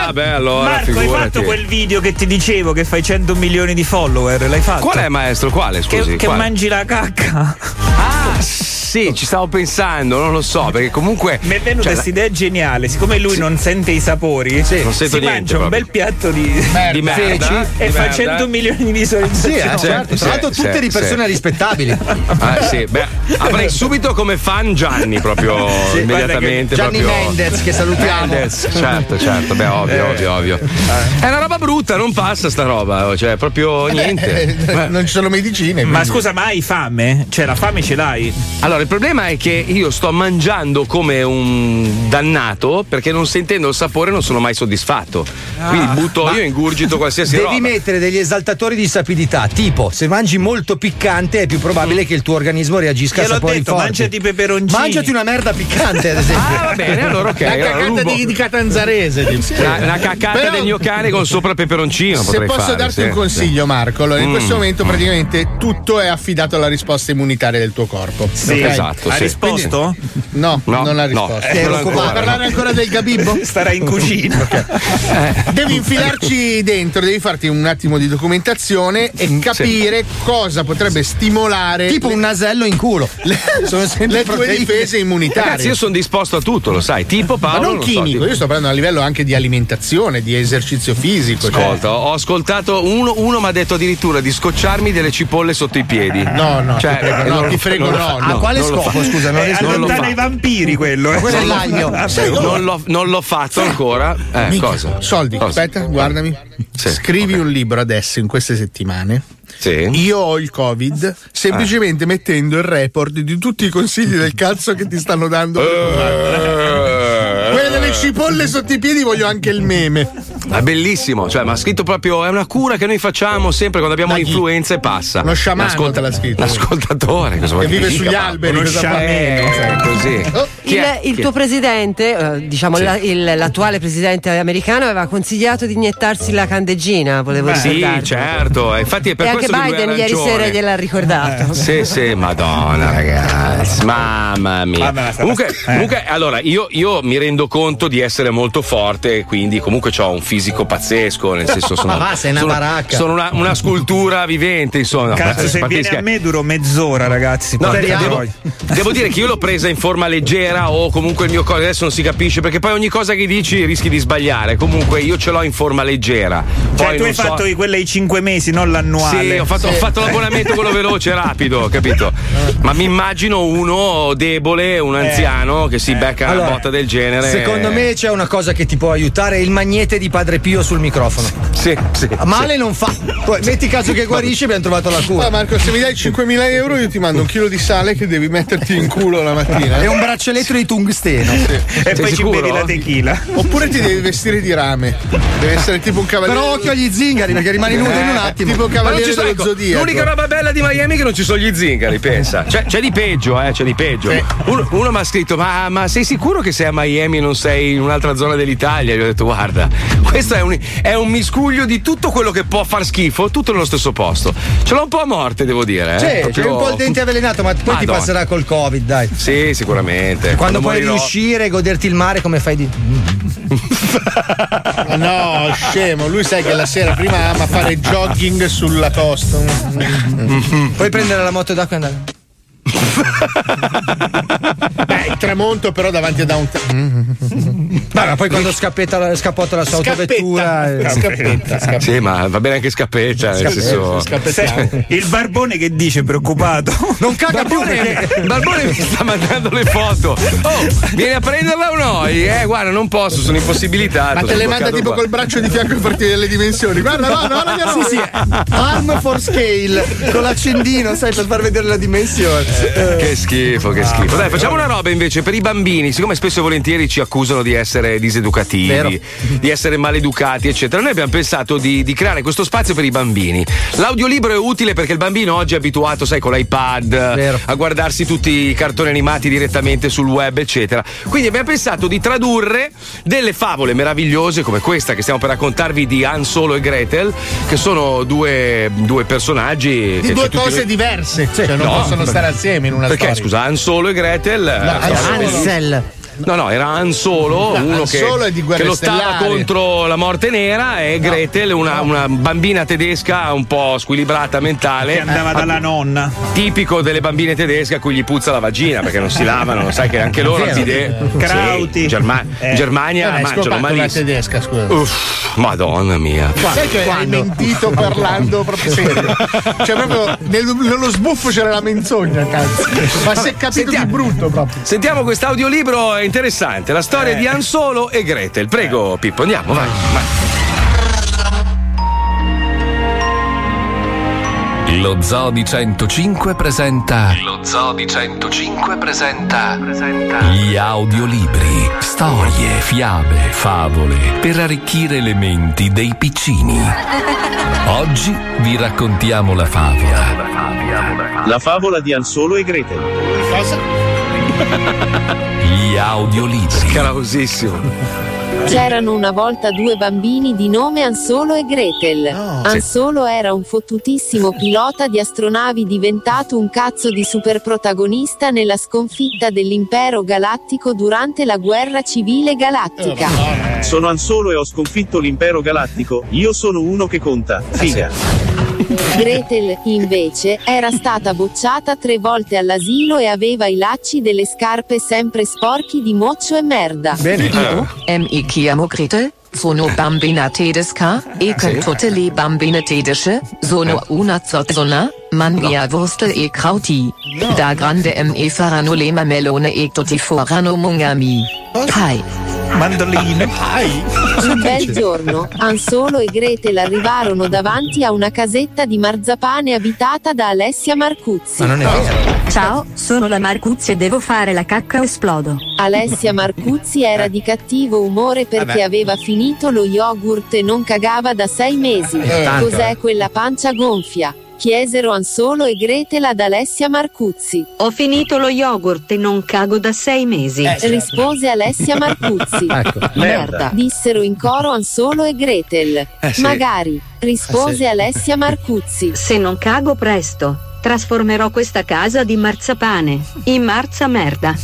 Vabbè, allora, Marco, hai figurati. fatto quel video che ti dicevo che fai 100 milioni di follower? L'hai fatto? Qual è, maestro? Quale, scusi? Che, che mangi la cacca. Sì, ci stavo pensando, non lo so, perché comunque. Mi è venuta cioè, questa idea geniale, siccome lui non sente i sapori, non si sento niente mangia un proprio. bel piatto di, Di merda, feci e di fa merda. 100 milioni di Sì, visualizzazioni. eh, certo. Tra l'altro sì, tutte sì, di persone sì. rispettabili. Ah, sì, beh, avrei subito come fan Gianni proprio Sì, immediatamente. che- Gianni proprio- Mendez, che salutiamo. Mendez, certo, certo, beh, ovvio, Eh. ovvio, ovvio. È una roba brutta, non passa sta roba, cioè proprio niente. Eh, non ci sono medicine. Ma quindi. scusa, ma hai fame? Cioè, la fame ce l'hai? Allora, il problema è che io sto mangiando come un dannato perché non sentendo il sapore non sono mai soddisfatto. Quindi butto io ingurgito qualsiasi Devi roba. mettere degli esaltatori di sapidità, tipo se mangi molto piccante è più probabile che il tuo organismo reagisca a Gliel'ho sapori detto, forti. mangiati peperoncini. Mangiati una merda piccante, ad esempio. Ah, va bene, allora ok. La allora cacata di, di Catanzarese. tipo. La, la caccata Però- del mio cane con sopra il peperoncino. Se posso fare, darti sì, un consiglio, sì. Marco, allora in Mm, questo momento mm. praticamente tutto è affidato alla risposta immunitaria del tuo corpo. Sì, ok? Esatto, Ha sì. risposto? No, No, non ha no. risposto. Eh, non Vuoi ancora, parlare no. ancora del Gabibbo? *laughs* Starà in cucina. Devi infilarci dentro, devi farti un attimo di documentazione e capire cosa potrebbe stimolare Tipo un nasello in culo. *laughs* le, Sono sempre le tue proteine. difese immunitarie. Ragazzi, io sono disposto a tutto, lo sai. Tipo Ma Paolo. non lo so, chimico, tipo- io sto parlando a livello anche di alimentazione, di esercizio fisico. cioè- Ascolta, ho ascoltato uno, uno mi ha detto addirittura di scocciarmi delle cipolle sotto i piedi. No, no, Cioè, ti prego, eh, no, non ti non lo no, fa- no. A quale non scopo, scusa? Non Eh, riesco- non lo allontana fa. i vampiri quello. eh. Quello è l'agno. Non l'ho, non l'ho fatto ancora. Eh, Mica, cosa? Soldi, Cosa? aspetta, guardami. Sì, Scrivi un libro adesso in queste settimane. Sì. Io ho il Covid, semplicemente mettendo il report di tutti i consigli del cazzo che ti stanno dando. Eh, Quelle delle cipolle sotto i piedi voglio anche il meme. È bellissimo, cioè, ma ha scritto proprio: è una cura che noi facciamo sempre quando abbiamo Ma chi? l'influenza e passa. Uno sciamano te l'ha scritto. L'ascoltatore, cosa vuoi Che vive sugli alberi, Uno cosa fa? sciamano. Eh, così. Chi Il, il tuo presidente, eh, diciamo Sì. la- il- l'attuale presidente americano, aveva consigliato di iniettarsi la candeggina, volevo Sì, ricordarti. certo. Infatti è per e anche questo che lui ha Biden ieri ragione. sera gliel'ha ricordato. Sì, sì, madonna, ragazzi. Mamma mia. Comunque, eh. comunque, allora, io, io mi rendo conto di essere molto forte, quindi comunque ho un fisico pazzesco. Nel senso, *laughs* sono, Ma va, sei una sono, baracca. sono una, una scultura vivente, insomma. Cazzo, se viene a me duro mezz'ora, ragazzi. No, devo, devo dire che io l'ho presa in forma leggera o comunque il mio corpo adesso non si capisce perché poi ogni cosa che dici rischi di sbagliare. Comunque io ce l'ho in forma leggera. Cioè, Poi tu non hai so- fatto i- quella ai 5 mesi, non l'annuale. Sì, ho fatto, ho fatto l'abbonamento quello veloce, rapido, capito? *laughs* Ma mi immagino uno debole, un anziano che si becca Allora, una botta del genere. Secondo me c'è una cosa che ti può aiutare: il magnete di Padre Pio sul microfono. Sì, sì. Male non fa. Poi metti caso che guarisce, abbiamo trovato la cura. Marco, se mi dai 5.000 euro io ti mando un chilo di sale che devi metterti in culo la mattina. È un braccialetto di tungsteno. E Sei poi ci sicuro? bevi la tequila. Oppure ti devi vestire di rame. Deve essere tipo un cavaliere. Però occhio agli zingari perché rimani nudo in un attimo. Tipo Ma ci cavaliere dello ecco, zodiaco. L'unica roba bella di Miami è che non ci sono gli zingari, pensa. C'è, c'è di peggio, eh, c'è di peggio. Sì. Uno, uno mi ha scritto: ma, ma sei sicuro che sei a Miami e non sei in un'altra zona dell'Italia? Gli ho detto: guarda, questo è un, è un miscuglio di tutto quello che può far schifo, tutto nello stesso posto. Ce l'ho un po' a morte, devo dire. Eh. Sì, c'è Proprio- un po' il dente avvelenato, ma poi ti Madonna. passerà col Covid, dai. Sì, sicuramente. Quando puoi morirò- riuscire e goderti il mare come fai di. No, scemo, lui sai che la sera prima ama fare jogging sulla costa. Puoi prendere la moto d'acqua e andare. *laughs* Il tramonto però davanti a downtown. Ma poi quando scappetta la, scappota la sua autovettura. eh. Scappetta, scappetta. Sì, ma va bene anche scappetta, nel senso. Sai, Il barbone che dice preoccupato. Non caga più Barbone, perché. *laughs* Barbone mi sta mandando le foto. Oh, vieni a prenderla o no? Eh, guarda, non posso, sono impossibilitato. Ma te le manda tipo qua. col braccio di fianco a farti delle dimensioni. Guarda, guarda, guarda, guarda. Sì, sì, arm for scale con l'accendino, sai, per far vedere la dimensione. Che schifo, che schifo. Dai, facciamo una roba invece per i bambini, siccome spesso e volentieri ci accusano di essere diseducativi, Vero. di essere maleducati, eccetera, noi abbiamo pensato di, di creare questo spazio per i bambini. L'audiolibro è utile perché il bambino oggi è abituato, sai, con l'iPad a guardarsi tutti i cartoni animati direttamente sul web, eccetera. Quindi abbiamo pensato di tradurre delle favole meravigliose come questa che stiamo per raccontarvi di Han Solo e Gretel, che sono due, due personaggi. Di due tutti cose noi- diverse, cioè non No, possono stare assieme in una Perché storia. scusa, Han Solo e Gretel. eh, Solo. No, no, era Han Solo, No, uno Han che, Solo Guerre che lottava Stellari. contro la morte nera e Gretel, una, una bambina tedesca un po' squilibrata mentale. Che andava dalla nonna. Tipico delle bambine tedesche a cui gli puzza la vagina perché non si *laughs* lavano, sai che anche loro al bidet. Crauti. Sì, Germa- Eh. Germania Eh, mangiano scopato la malissimo. tedesca, scusa. Uff, madonna mia. Sai che hai mentito parlando proprio serio? Cioè, proprio nel- nello sbuffo c'era la menzogna, cazzo. Ma si è capito di brutto proprio. Sentiamo quest'audiolibro, è interessante. La storia di Han Solo e Gretel. Prego, Pippo, andiamo, vai. vai. Lo Zoo di 105 presenta. Lo Zoo di 105 presenta. Gli audiolibri. Storie, fiabe, favole per arricchire le menti dei piccini. Oggi vi raccontiamo la favola. La favola di Han Solo e Gretel. Cosa? *laughs* Gli audiolibri. Scalaosissimo. C'erano una volta due bambini di nome Ansolo e Gretel. Ansolo era un fottutissimo pilota di astronavi diventato un cazzo di superprotagonista nella sconfitta dell'impero galattico durante la guerra civile galattica. Sono Han Solo e ho sconfitto l'impero galattico. Io sono uno che conta. Figa. Gretel, invece, era stata bocciata tre volte all'asilo e aveva i lacci delle scarpe sempre sporchi di moccio e merda. Io, mi chiamo Gretel, sono bambina tedesca, e con tutte le bambine tedesche, sono una zozzona, mangia wurste e krauti. Da grande me faranno le mamelone e tutti faranno mongami. Hi. Mandolino. Un bel giorno, Ansolo e Gretel arrivarono davanti a una casetta di marzapane abitata da Alessia Marcuzzi. Ciao, sono la Marcuzzi e devo fare la cacca o esplodo. Alessia Marcuzzi era di cattivo umore perché Vabbè. aveva finito lo yogurt e non cagava da sei mesi. Eh, tanto, Cos'è eh. quella pancia gonfia? Chiesero Ansolo e Gretel ad Alessia Marcuzzi. Ho finito lo yogurt e non cago da sei mesi. Rispose Alessia Marcuzzi. *laughs* Ecco, merda. merda. Dissero in coro Ansolo e Gretel. Eh, sì. Magari. Rispose Eh, sì. Alessia Marcuzzi. Se non cago presto, trasformerò questa casa di marzapane in marza merda.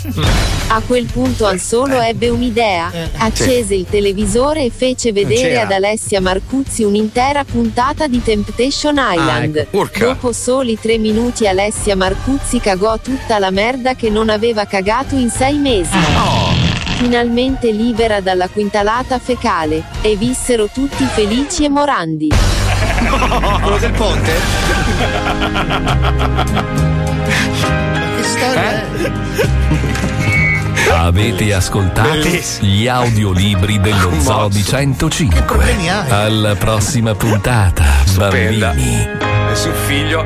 A quel punto Ansolo ebbe un'idea. Accese il televisore e fece vedere ad Alessia Marcuzzi un'intera puntata di Temptation Island. ecco. Urca. Dopo soli tre minuti Alessia Marcuzzi cagò tutta la merda che non aveva cagato in sei mesi. Finalmente libera dalla quintalata fecale. E vissero tutti felici e morandi. Quello del ponte? Che storia Avete ascoltato Bellissimo. gli audiolibri dello Zoo di 105. problemi hai? Alla prossima puntata, Stupenda. bambini. Avessi un figlio.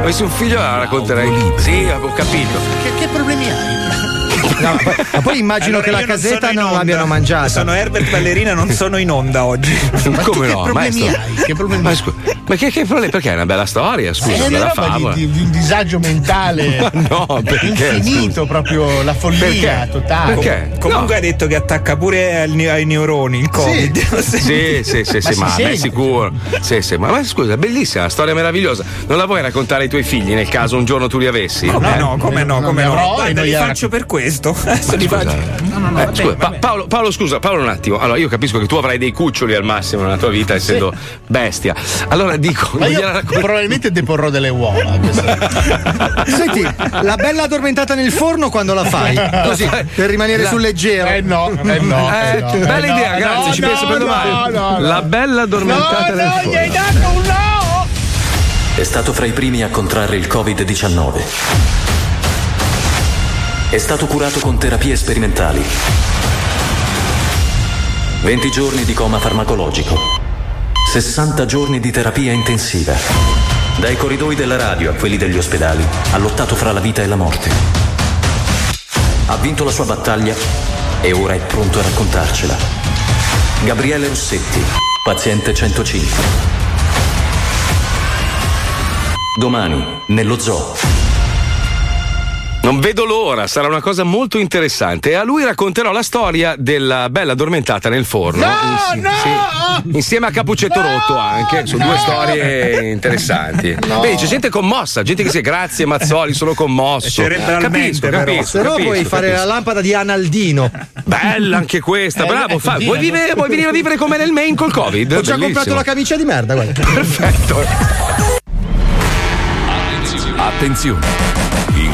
Avessi un figlio la racconterei. Sì, ho capito. Che, che problemi hai? No, poi- ma poi immagino Allora, che la non casetta non onda. l'abbiano mangiata. Sono Herbert Ballerina, non sono in onda oggi. Come no? problemi maestro? hai? Che problemi Ma, hai? scu- ma che, che problemi? Perché è una bella storia, scusa, è una bella favola. di, di- un disagio mentale *laughs* Ma no, perché? infinito, proprio la follia Perché? totale. Perché? Comunque hai detto che attacca pure al- ai neuroni il Covid. *laughs* Sì, sì, sì, sì, ma, si beh, sente. sicuro. Sì, sì, ma, ma scusa, è bellissima, una storia meravigliosa. Non la vuoi raccontare ai tuoi figli nel caso un giorno tu li avessi? Come Eh? no, come no, come no. e Guarda, non li faccio per questo. *laughs* Adesso li faccio. eh, scusa, Pa- Paolo, Paolo, scusa, Paolo, un attimo. Allora, io capisco che tu avrai dei cuccioli al massimo nella tua vita, essendo bestia. Allora dico, racconti- probabilmente deporrò delle uova. *laughs* Senti, la bella addormentata nel forno quando la fai? *laughs* Così, per rimanere La- sul leggero. Eh no, eh no. Eh, eh no, bella eh no, idea, no, grazie, ci no, penso per no, domani. no, no. La bella addormentata No, nel no, forno. gli hai dato un no! È stato fra i primi a contrarre il Covid-19. È stato curato con terapie sperimentali. 20 giorni di coma farmacologico. 60 giorni di terapia intensiva. Dai corridoi della radio a quelli degli ospedali ha lottato fra la vita e la morte. ha vinto la sua battaglia e ora è pronto a raccontarcela. Gabriele Rossetti, paziente 105. Domani, nello zoo. Non vedo l'ora, sarà una cosa molto interessante. E a lui racconterò la storia della bella addormentata nel forno. No, Insi- no! sì. Insieme a Capuccetto Rotto anche. Sono due storie interessanti. *laughs* No. Vedi, c'è gente commossa, gente che si grazie Mazzoli, sono commosso. Cerebralmente, Capisco, però. capisco, Se no capisco, puoi fare capisco. la lampada di Analdino. Bella anche questa, Eh, bravo. Fa- vuoi, vivere- vuoi venire a vivere come nel Maine col Covid? Ho già Bellissimo. comprato la camicia di merda, guarda. Perfetto. Attenzione!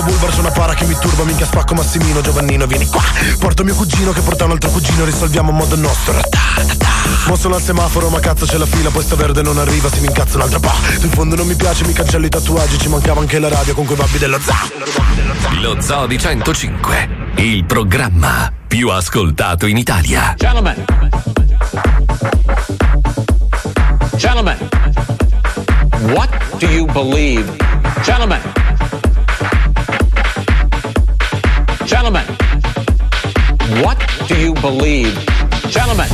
Balaclava bulbar c'è una para che mi turba Minchia spacco Massimino Giovannino vieni qua Porto mio cugino che porta un altro cugino Risolviamo a modo nostro Mo sono al semaforo ma cazzo c'è la fila Poi sta verde non arriva se mi incazzo un'altra pa Tu in fondo non mi piace mi cancelli i tatuaggi Ci mancava anche la radio con quei babbi dello za Lo Zoo di 105, il programma più ascoltato in Italia. Gentlemen. Gentlemen. What do you believe? Gentlemen. Gentlemen. What do you believe? Gentlemen.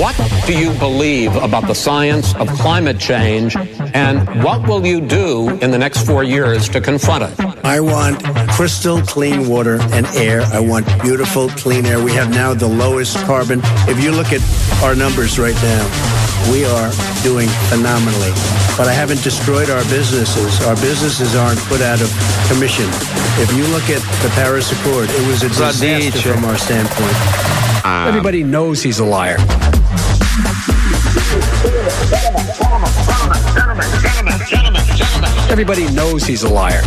What do you believe about the science of climate change and what will you do in the next four years to confront it? I want crystal clean water and air. I want beautiful clean air. We have now the lowest carbon. If you look at our numbers right now, we are doing phenomenally. But I haven't destroyed our businesses. Our businesses aren't put out of commission. If you look at the Paris Accord, it was a disaster from our standpoint. Everybody knows he's a liar. Everybody knows he's a liar.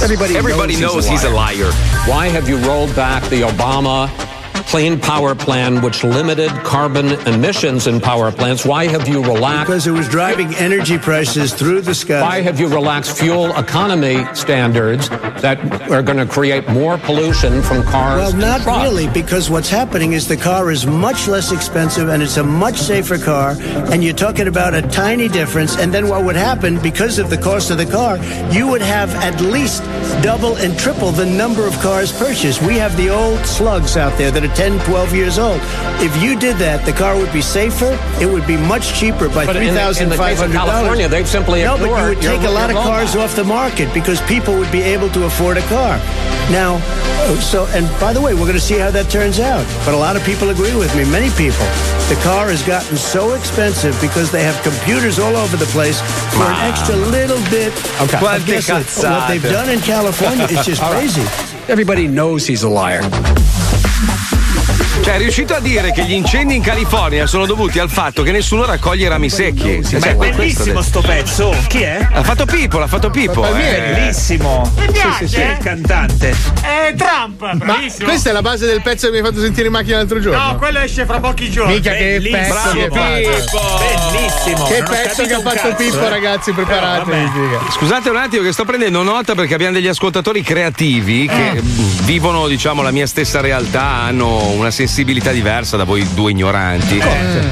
Everybody, Everybody knows he's a liar. Why have you rolled back the Obama Clean Power Plan, which limited carbon emissions in power plants? Why have you relaxed? Because it was driving energy prices through the sky. Why have you relaxed fuel economy standards that are going to create more pollution from cars? Well, not really, because what's happening is the car is much less expensive and it's a much safer car, and you're talking about a tiny difference. And then what would happen, because of the cost of the car, you would have at least double and triple the number of cars purchased. We have the old slugs out there that are 10, 12 years old. If you did that, the car would be safer, it would be much cheaper by But in in the case of $3,500. California, they've simply No, but you ignored would your- take a lot of cars off the market because people would be able to afford a car. Now, uh, so, and by the way, we're going to see how that turns out. But a lot of people agree with me, many people. The car has gotten so expensive because they have computers all over the place for an extra little bit of Quante guessing. What they've done in California is just *laughs* All right. crazy. Everybody knows he's a liar. Cioè, è riuscito a dire che gli incendi in California sono dovuti al fatto che nessuno raccoglie i rami secchi. Ma Cioè, è bellissimo sto pezzo. Chi è? L'ha fatto Pippo, l'ha fatto Pippo. eh. Bellissimo. Mi piace, Sì, sì, sì, eh? il cantante. Eh, Trump, Ma questa è la base del pezzo che mi hai fatto sentire in macchina l'altro giorno. No, quello esce fra pochi giorni. Mica che Bellissimo. pezzo che Bravo, Bellissimo. Che non pezzo che ha fatto cazzo, Pippo, eh. ragazzi, preparatevi. Però. Scusate un attimo che sto prendendo nota perché abbiamo degli ascoltatori creativi che Eh. vivono, diciamo, la mia stessa realtà, hanno una sensibilità diversa da voi due ignoranti.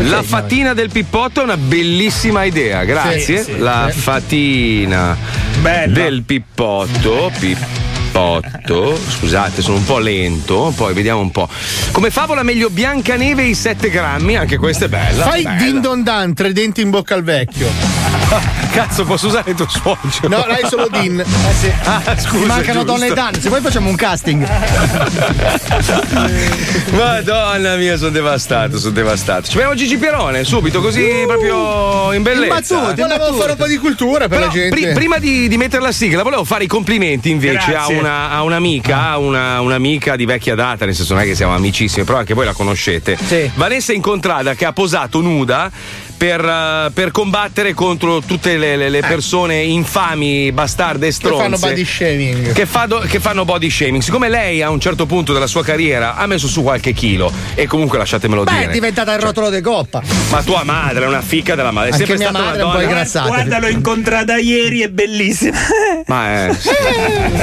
La fatina del pippotto è una bellissima idea, grazie. Sì, sì, la sì. fatina del pippotto, pippotto, scusate, sono un po' lento, poi vediamo un po'. Come favola meglio Biancaneve e i 7 grammi, anche questa è bella. Fai bella. din don dan, tre denti in bocca al vecchio. *laughs* Cazzo, posso usare il tuo suocero? No, hai solo din. *laughs* Eh sì. Ah, scusa, Mi mancano giusto. donne e Dan. Se vuoi facciamo un casting. *laughs* Madonna mia, sono devastato, sono devastato. Ci vediamo Gigi Pierone, subito, così proprio in bellezza. Imbattuti, volevo fare un po' di cultura per Però, la gente. pri- prima di, di mettere la sigla, volevo fare i complimenti invece a, Grazie. Una, a un'amica, una, un'amica di vecchia data, nel senso non è che siamo amicissimi, però anche voi la conoscete. Vanessa Incontrada che ha posato nuda per, eh, per combattere contro tutte le, le- le persone infami, bastarde e Che stronze. fanno body shaming. Che, fanno- che fanno body shaming. Siccome lei a un certo punto della sua carriera ha messo su qualche chilo, e comunque lasciatemelo Beh, è dire. diventata il rotolo di coppa. Ma tua madre è una fica della madre. È Anche sempre mia stata madre è una un po' donna. ingrassata. Guarda, l'ho incontrata ieri, è bellissima. *laughs* Ma è.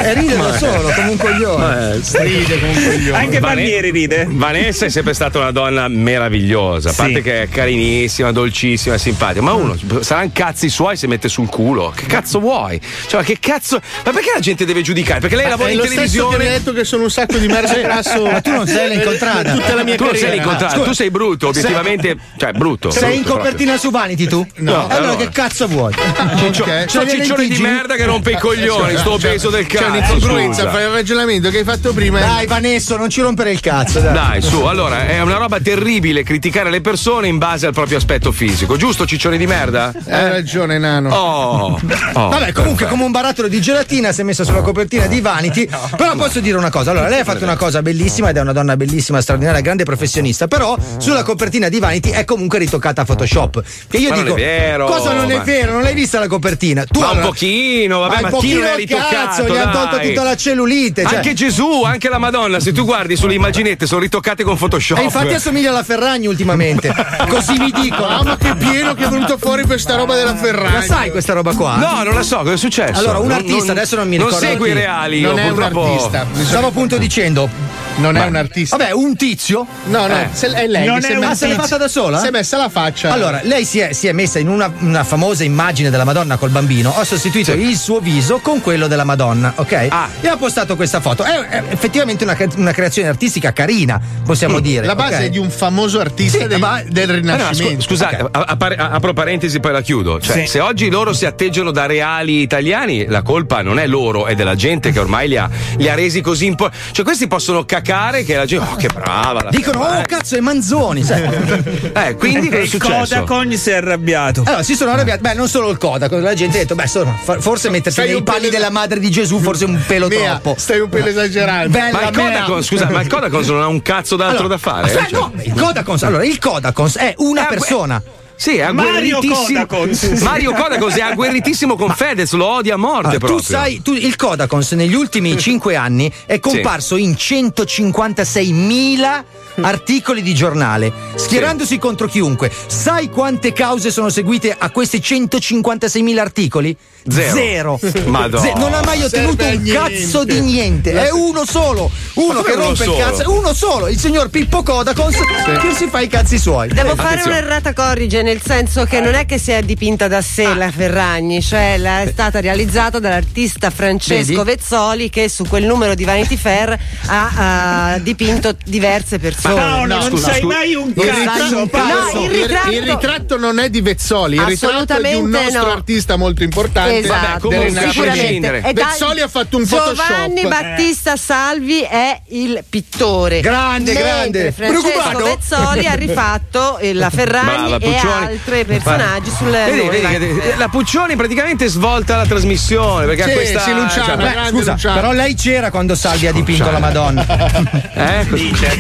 E ride da solo, come un coglione. Ride come un coglione. Anche Vane- Palmieri ride. Vanessa è sempre stata una donna meravigliosa. A parte Sì. che è carinissima, dolcissima, simpatica. Ma uno saranno cazzi suoi se mette sul culo. Che cazzo vuoi? Cioè, ma che cazzo. Ma perché la gente deve giudicare? Perché lei lavora è in televisione. mi ha detto che sono un sacco di merda *laughs* grasso. Ma tu non sei l'hai incontrata. Tutta la mia tu non sei l'incontrato, Scusa. tu sei brutto, obiettivamente. Cioè, brutto. Sei in brutto copertina su Vanity tu? No. Allora, Allora. che cazzo vuoi? Ciccio- Ok. sto C'hai le ciccione di merda che rompe i coglioni, sto Cioè, peso del C'è cazzo. un'incongruenza scusa. fra il ragionamento che hai fatto prima. Dai, Vanessa, non ci rompere il cazzo. Dai. Dai, su, allora è una roba terribile criticare le persone in base al proprio aspetto fisico, giusto, ciccione di merda? Hai ragione, Nano. Oh, oh, Vabbè, comunque, come un barattolo di gelatina si è messa sulla copertina di Vanity. *laughs* Però posso dire una cosa: allora, lei ha fatto una cosa bellissima ed è una donna bellissima, straordinaria, grande professionista. Però sulla copertina di Vanity è comunque ritoccata a Photoshop. Che io Ma non dico: è vero, Cosa non è ma- vero? Non l'hai vista la copertina? Tu ma allora- un pochino, vabbè, Ma ma, un chi non pochino è il cazzo, gli hanno tolto tutta la cellulite. Cioè. Anche Gesù, anche la Madonna, se tu guardi sulle immaginette sono ritoccate con Photoshop. E infatti assomiglia alla Ferragni ultimamente. *laughs* Così mi dicono. Ah, ma che pieno che è venuto fuori questa roba della Ferrari. La sai questa roba qua? No, non la so, cosa è successo? Allora, un Non- artista, non- adesso non mi non ricordo. segui i chi. reali, Non io è un purtroppo. artista. Stavo appunto dicendo. Non è Ma- un artista. Vabbè, un tizio. No, no, Eh. se- è lei. Non che si è è Ah, se l'è messa- fatta da sola? Si è messa la faccia. Allora, lei si è, si è messa in una, una famosa immagine della Madonna col bambino. Ho sostituito il suo viso con quello della Madonna, ok? Ah. E ha postato questa foto. È, è effettivamente una, una creazione artistica carina, possiamo dire. la base ok? è di un famoso artista Sì, del, ma- del no, Rinascimento. scu- scusate, a- a- a- apro parentesi poi la chiudo. Cioè, Sì. se oggi loro si atteggiano da reali italiani, la colpa non è loro, è della gente che ormai li ha, li ha resi così importanti. Cioè, questi possono cacare che la gente. Oh, che brava! La Dicono, oh Ferrari." cazzo, è Manzoni, sai? *laughs* Eh, quindi *laughs* cosa è il successo? Codacon si è arrabbiato. Allora, si sono arrabbiati. Beh, non solo il Kodak, la gente ha detto, beh, insomma, forse mettersi Stai nei panni pelo- della madre di Gesù, forse un pelo Mea, troppo. stai un pelo esagerando. Bella Ma il mea. Kodakons, scusa, ma il Kodakons non ha un cazzo d'altro Allora, da fare? aspetta, Cioè- no, il Kodakons, allora, il Kodakons è una Eh, persona. Sì, è Mario. Kodakons. Mario Kodakons è agguerritissimo con Fedez, lo odia a morte Allora, proprio. tu sai, tu- il Kodakons negli ultimi *laughs* 5 anni è comparso in 156.000 articoli di giornale, schierandosi contro chiunque. Sai quante cause sono seguite a questi 156.000 articoli? Zero. Madonna. Ze- non ha mai ottenuto Serve un niente. cazzo di niente. È uno solo. Uno che uno rompe il solo? cazzo. Uno solo. Il signor Pippo Kodakons che si fa i cazzi suoi. Devo fare Attenzione. un'errata corrige, nel senso che non è che si è dipinta da sé la Ferragni, cioè la- è stata realizzata dall'artista Francesco Vedi? Vezzoli che su quel numero di Vanity Fair ha, ha dipinto diverse persone. Paolo, no, non scusa, sai scusa. mai un Il cazzo. ritratto, Paolo. No, il il- ritratto- il ritratto non è di Vezzoli, il ritratto è di un nostro no. artista molto importante Esatto, Vabbè. E da- Vezzoli ha fatto un Giovanni Photoshop. Battista Salvi è il pittore. Grande, Mentre grande. Francesco Preoccupato? Vezzoli ha rifatto eh, la *laughs* Ferragni Brava, e Puccioni. Altri personaggi sul Vedi, vedi che la Puccioni praticamente svolta la trasmissione perché Sì, ha questa sì, Luciano, cioè, Beh, grande Scusa, Luciano. però lei c'era quando Salvi ha dipinto la Madonna. *laughs* eh?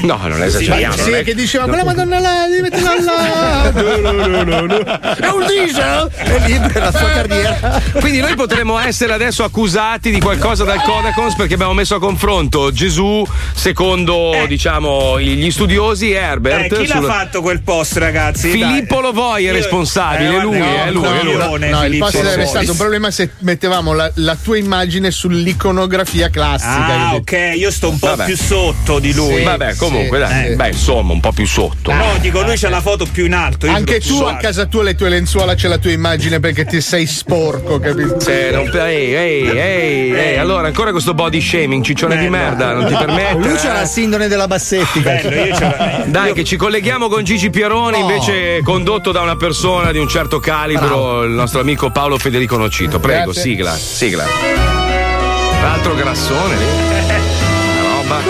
No, non esageriamo. Sì, che diceva quella madonna là, devi metterla là. *laughs* È un diesel! È libera la sua carriera. Quindi noi potremmo essere adesso accusati di qualcosa dal Codacons perché abbiamo messo a confronto Gesù secondo diciamo gli studiosi e Eh, Herbert. chi l'ha sul- fatto quel post, ragazzi? Filippo Dai. Lovoi è Io- responsabile, Eh, lui, guarda, è lui, no, è lui. no, No, il post sarebbe stato un problema se mettevamo la, la tua immagine sull'iconografia classica. Ah, ok, io sto un po' Vabbè. più sotto di lui. Sì. Vabbè, comunque, dai, Eh. beh, insomma, un po' più sotto. No, dico, lui c'ha la foto più in alto. io Anche tu a alto. casa tua le tue lenzuola c'è la tua immagine perché ti sei sporco, capito? Se non- ehi, ehi, ehi, ehi, allora ancora questo body shaming, ciccione di merda, non ti permette? Lui c'ha la sindrome della bassettica. Bello, io c'ho la- Dai, che ci colleghiamo con Gigi Pieroni, invece condotto da una persona di un certo calibro, il nostro amico Paolo Federico Nocito. Prego, Grazie. sigla, sigla. L'altro grassone lì. *laughs* Una roba.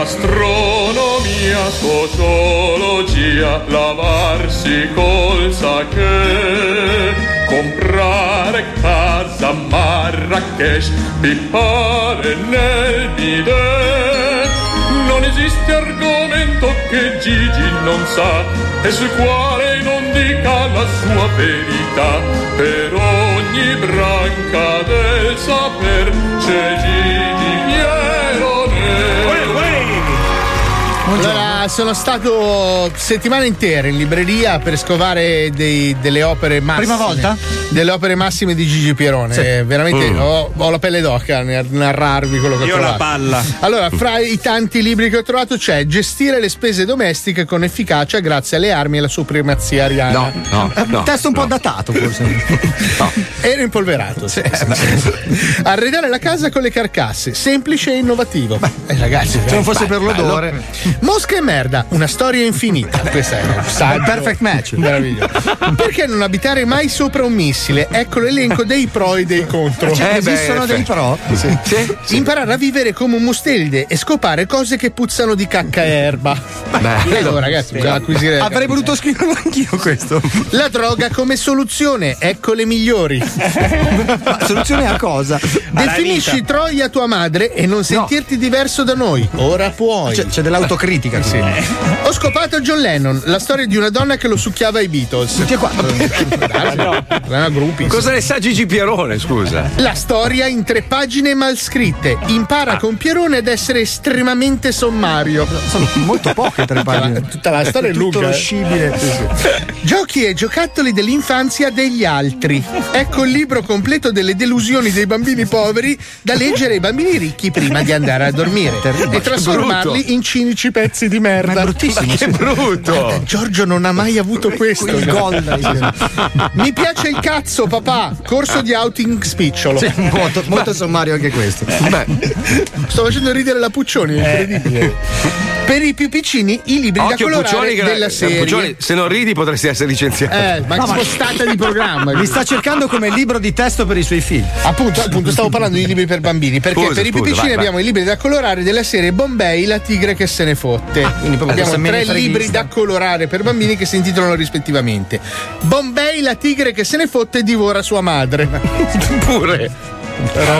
Astronomia, sociologia, lavarsi col sake, comprare casa a Marrakesh, pippare nel bidet. Non esiste argomento che Gigi non sa e sul quale non dica la sua verità. Per ogni branca del saper c'è Gigi Pierone. Sono stato settimane intere in libreria per scovare dei- delle opere massime. Prima volta? Delle opere massime di Gigi Pierone. Sì. Eh, veramente Mm. ho, ho la pelle d'oca nel narrarvi quello che ho Io ho la trovato. palla. Allora, fra i tanti libri che ho trovato c'è Gestire le spese domestiche con efficacia grazie alle armi e alla supremazia ariana. No, no, È un testo un po' datato, forse. *laughs* Era impolverato. sì, sì, sì. Arredare la casa con le carcasse, semplice e innovativo. Eh, ragazzi, Se non fosse beh, per l'odore. bello. Mosca e merda, una storia infinita. Questa è un saggio. Perfect match. Meraviglioso. Perché non abitare mai sopra un missile? Ecco l'elenco dei pro e dei contro. Cioè, esistono dei pro? Sì. Imparare a vivere come un mustelide e scopare cose che puzzano di cacca e erba. Bello, ragazzi, bisogna acquisire. Avrei voluto scriverlo anch'io questo. La droga come soluzione, ecco le migliori. Ma soluzione a cosa? Definisci Troia tua madre e non sentirti diverso da noi. Ora puoi. C'è, c'è dell'autocritica. Sì. Ho scopato John Lennon, la storia di una donna che lo succhiava ai Beatles. Tutti e quattro. *laughs* Una gruppi. Cosa ne sa Gigi Pierone, scusa? La storia in tre pagine mal scritte. Impara con Pierone ad essere estremamente sommario. Sono *laughs* molto poche tre pagine. Tutta la storia è lunga. lo eh. Giochi e giocattoli dell'infanzia degli altri. Ecco il libro completo delle delusioni dei bambini poveri da leggere ai bambini ricchi prima di andare a dormire e trasformarli in cinici pezzi di merda. Ma è bruttissimo, Ma che brutto! Guarda, Giorgio non ha mai avuto questo. Il gol. Mi piace il cazzo, papà. Corso di outing spicciolo. Sì, molto, molto sommario anche questo. Beh, sto facendo ridere la Puccioni, è incredibile. Per i più piccini, i libri Occhio da colorare che della serie. Puccioni, se non ridi potresti essere licenziato. Eh, ma No, ma- spostata di programma. Li sta cercando come libro di testo per i suoi figli. Appunto, appunto, stavo parlando di libri per bambini. Perché Scusa, per i più scusa, piccini vai, vai. abbiamo i libri da colorare della serie Bombay, la tigre che se ne fotte. Quindi abbiamo tre libri da colorare per bambini che si intitolano rispettivamente Bombay, la tigre che se ne fotte e divora sua madre. *laughs* Pure.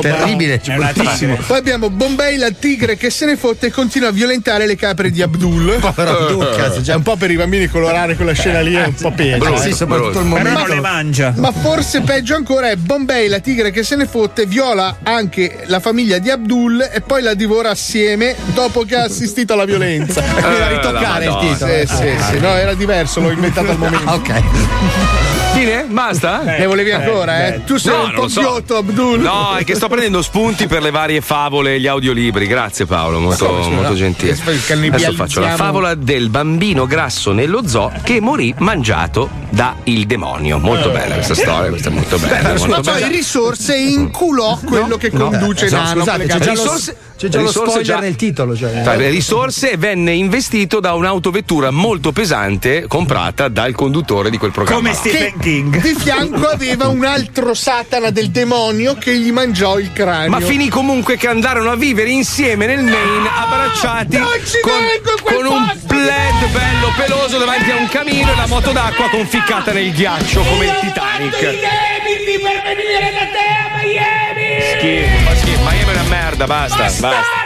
Terribile. Una bruttissimo. Poi abbiamo Bombay, la tigre che se ne fotte e continua a violentare le capre di Abdul. *laughs* Povero Abdul, cazzo, È un po' per i bambini colorare quella scena lì, è un po' peggio. Sì, soprattutto il Però momento. non le mangia. Ma forse peggio ancora è Bombay, la tigre che se ne fotte, viola anche la famiglia di Abdul e poi la divora assieme dopo che ha assistito alla violenza. Eh, ritoccare la il titolo. Sì, sì, sì, no, era diverso, l'ho inventato al momento. *laughs* Ok. Fine? Basta? Ne volevi ancora, eh? Tu sei No, un po' ghiotto, Abdul. No, è che sto prendendo spunti per le varie favole e gli audiolibri. Grazie Paolo, molto, scusa? molto gentile. Adesso faccio la favola del bambino grasso nello zoo che morì mangiato da il demonio. Molto bella questa storia, questa è molto bella. molto Ma poi bella. risorse inculò quello che conduce No, Nano. scusate, lo, Risorse- c'è già lo risorse spoiler già- nel titolo. Cioè. Tra le risorse venne investito da un'autovettura molto pesante comprata dal conduttore di quel programma. Come Stephen King. Di fianco aveva un altro Satana del demonio che gli mangiò il cranio. Ma finì comunque che andarono a vivere insieme nel Maine, abbracciati non ci con, con un plaid bello peloso davanti a un camino e la moto d'acqua conficcata nel ghiaccio come il Titanic. Schifo, merda, basta, basta.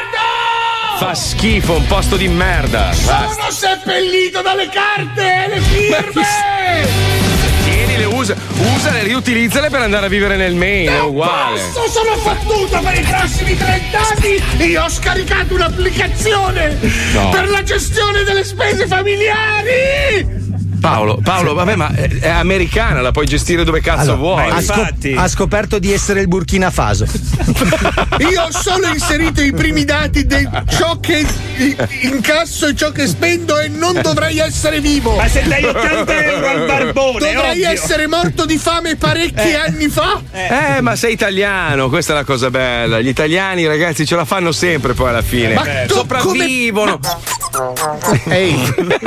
Fa schifo, un posto di merda. Basta. Sono seppellito dalle carte e le firme! Tienile, usa, usale, riutilizzale per andare a vivere nel Maine, è uguale. Posso, sono fottuto per i prossimi 30 anni! Io ho scaricato un'applicazione No. per la gestione delle spese familiari! Paolo, Paolo, vabbè, ma è, americana, la puoi gestire dove cazzo vuoi. ha, scop- infatti. ha scoperto di essere il Burkina Faso. *laughs* Io ho solo inserito i primi dati di ciò che incasso e ciò che spendo e non dovrei essere vivo. Ma se dai *laughs* 80 euro al barbone, Dovrei ovvio. essere morto di fame parecchi anni fa. Eh, ma sei italiano, questa è la cosa bella. Gli italiani, ragazzi, ce la fanno sempre poi alla fine. Ma Sopravvivono. Ehi, *laughs*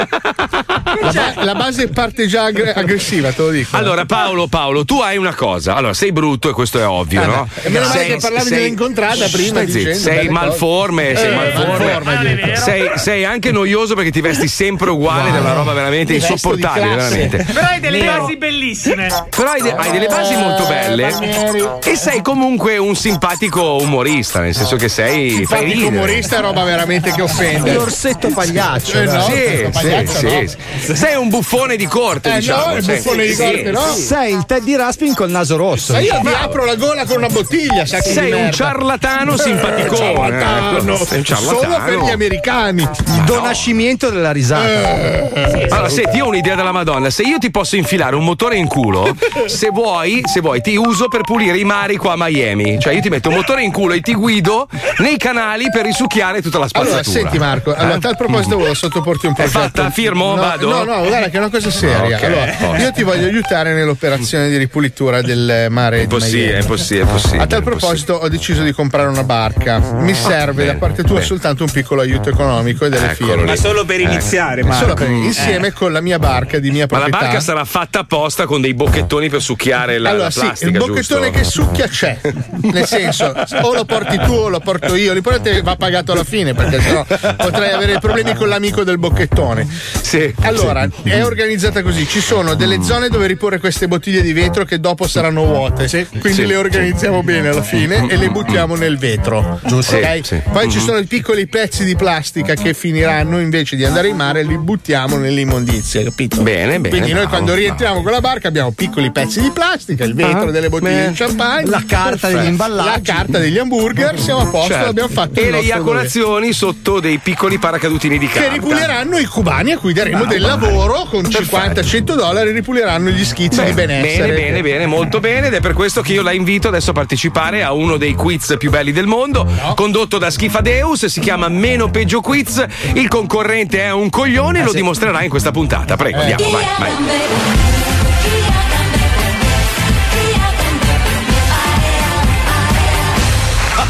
La, ba- la base parte già aggre- aggressiva, te lo dico. Allora, Paolo, Paolo, tu hai una cosa. Allora, sei brutto e questo è ovvio, Ah, no? E meno male che parlavi dell'incontrata prima dicendo Sei malforme, sei Eh, malforme. sei, sei anche noioso perché ti vesti sempre uguale, Wow. è una roba veramente Mi insopportabile, veramente. Però hai delle Nero. basi bellissime. Però hai, de- hai delle basi molto belle Ranieri. e sei comunque un simpatico umorista, nel senso che sei. Simpatico umorista è roba veramente che offende. L'orsetto pagliaccio. Eh, no, Sì, sì, no. sì. Sei un buffone di corte, Eh, no, diciamo. il sei- buffone di sì, corte, no? Sei il Teddy Raspin col naso rosso. Ma io ti apro la gola con una bottiglia, sacchi Sei di un merda. ciarlatano Eh, simpaticone, ciarlatano. ecco. Sei un ciarlatano. Solo per gli americani. Il donascimento della risata. Eh. Allora, senti, io ho un'idea della Madonna. Se io ti posso infilare un motore in culo, se vuoi, se vuoi, ti uso per pulire i mari qua a Miami. Cioè, io ti metto un motore in culo e ti guido nei canali per risucchiare tutta la spazzatura. Allora, senti Marco, allora, a tal proposito volevo sottoporti un È progetto. fatta? Firmo? No, Vado? No, no, guarda che è una cosa seria. Ok, allora, *laughs* posto. io ti voglio aiutare nell'operazione di ripulitura del mare È possibile, è possibile, è possibile. A tal proposito ho deciso di comprare una barca. Mi serve bene, da parte tua bene. soltanto un piccolo aiuto economico e delle Eccolo firme. Ma solo per Ecco. iniziare, Eh, Marco. Solo per- insieme con la mia barca di mia Ma la proprietà. barca sarà fatta apposta con dei bocchettoni per succhiare la, allora, la sì, plastica, il bocchettone giusto? che succhia c'è. Nel senso, o lo porti tu o lo porto io. L'importante è che va pagato alla fine, perché sennò potrei avere problemi con l'amico del bocchettone. Sì. Allora, è organizzata così: ci sono delle zone dove riporre queste bottiglie di vetro che dopo saranno vuote. Quindi Sì. le organizziamo bene alla fine e le buttiamo nel vetro. Giusto. ok? Sì, sì. Poi ci Mhm. sono i piccoli pezzi di plastica che finiranno invece di andare in mare, li buttiamo nell'immondizia, capito? Bene, bene. Quindi noi bravo, quando rientriamo con la barca abbiamo piccoli pezzi di plastica, il vetro Ah, delle bottiglie beh. di champagne, La carta Perfetto. degli imballaggi. la carta degli hamburger, siamo a posto, Certo. abbiamo fatto E il le eiaculazioni sotto dei piccoli paracadutini di carta. Che ripuliranno i cubani a cui daremo Bravo, del bravo. lavoro con Perfetto. 50-100 dollari ripuliranno gli schizzi di benessere. Bene, bene, bene, molto bene ed è per questo che io la invito adesso a partecipare a uno dei quiz più belli del mondo, condotto da Schifadeus, si chiama Meno Peggio Quiz. Il concorrente è un coglione e lo dimostrerà in questa puntata. Prego, andiamo, vai, vai.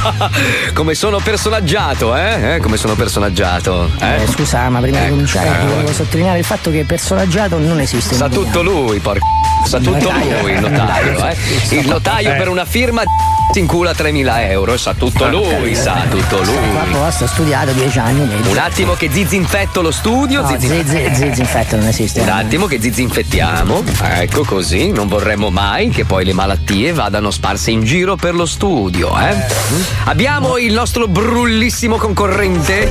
*laughs* Come sono personaggiato, eh? Eh, Come sono personaggiato. Eh? Eh, scusa, ma prima di Ecco, cominciare eh, ti volevo sottolineare il fatto che personaggiato non esiste. Sa in tutto lui, porco. Sa tutto notaio. lui, il notaio, eh? Il notaio Eh. per una firma si incula 3.000 euro, sa tutto lui, sa tutto lui. apposta, ho studiato dieci anni. vedi. Un attimo che zizinfetto lo studio. No, zizin- zi- zi- zinfetto non esiste. Un attimo che zizinfettiamo. Ecco così, non vorremmo mai che poi le malattie vadano sparse in giro per lo studio, eh? Abbiamo il nostro brullissimo concorrente.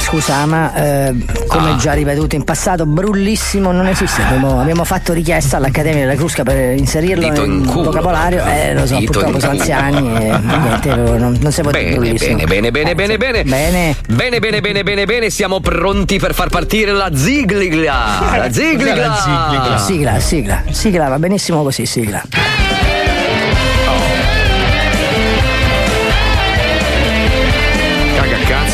Scusa, ma eh, come Ah. già ripetuto in passato, brullissimo non esiste. Abbiamo, abbiamo fatto richiesta all'Accademia della Crusca per inserirlo Dito in in culo. vocabolario. Eh, lo so, Dito purtroppo sono anziani e niente, non, non si può dire Bene, brullissimo. bene, bene, bene, bene, bene. Bene. Bene, bene, bene, bene, bene. Siamo pronti per far partire la zigligla. *laughs* La zigligla. Sigla, sigla, sigla, va benissimo così, sigla.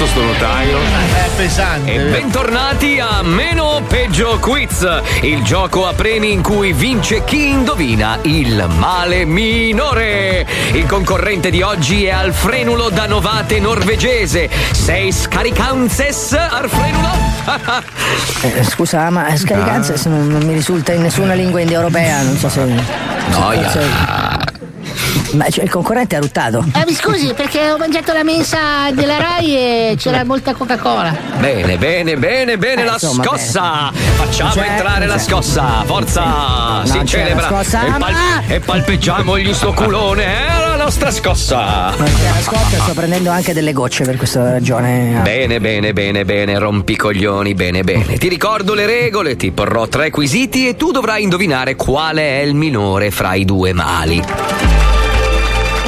Cazzo sto notaio. È pesante. E bentornati a Meno Peggio Quiz, il gioco a premi in cui vince chi indovina il male minore. Il concorrente di oggi è Alfrenulo da Novate norvegese. Sei scaricanzes, Alfrenulo? *laughs* Eh, scusa, ma scaricanza Ah. non, non mi risulta in nessuna lingua indoeuropea, non so se. Noia. se- Ma cioè, il concorrente ha ruttato. Eh, mi scusi, perché ho mangiato la mensa della Rai e c'era molta Coca-Cola. Bene, bene, bene, bene, Eh, la insomma, scossa! Facciamo C'è- entrare la c'è. scossa! Forza! Non si celebra! la scossa, e, ma- e palpeggiamogli sto culone! È la nostra scossa! C'è la scotta, sto prendendo anche delle gocce per questa ragione. Bene, bene, bene, bene, rompicoglioni, bene, bene. Ti ricordo le regole, ti porrò tre quesiti e tu dovrai indovinare quale è il minore fra i due mali.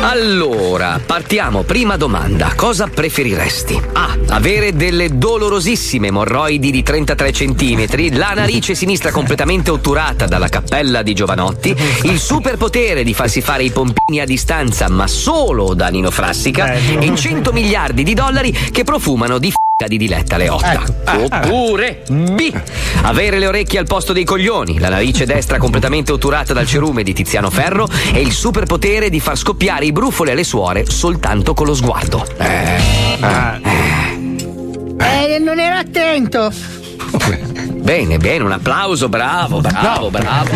Allora, partiamo. Prima domanda. Cosa preferiresti? A. Avere delle dolorosissime emorroidi di 33 cm, la narice sinistra completamente otturata dalla cappella di Giovanotti, il superpotere di farsi fare i pompini a distanza, ma solo da Nino Frassica, e 100 miliardi di dollari che profumano di f***a di Diletta Leotta. Oppure B. Avere le orecchie al posto dei coglioni, la narice destra completamente otturata dal cerume di Tiziano Ferro e il superpotere di far scoppiare i brufoli alle suore soltanto con lo sguardo. Eh, non ero attento. Bene, bene, un applauso, bravo, bravo, bravo.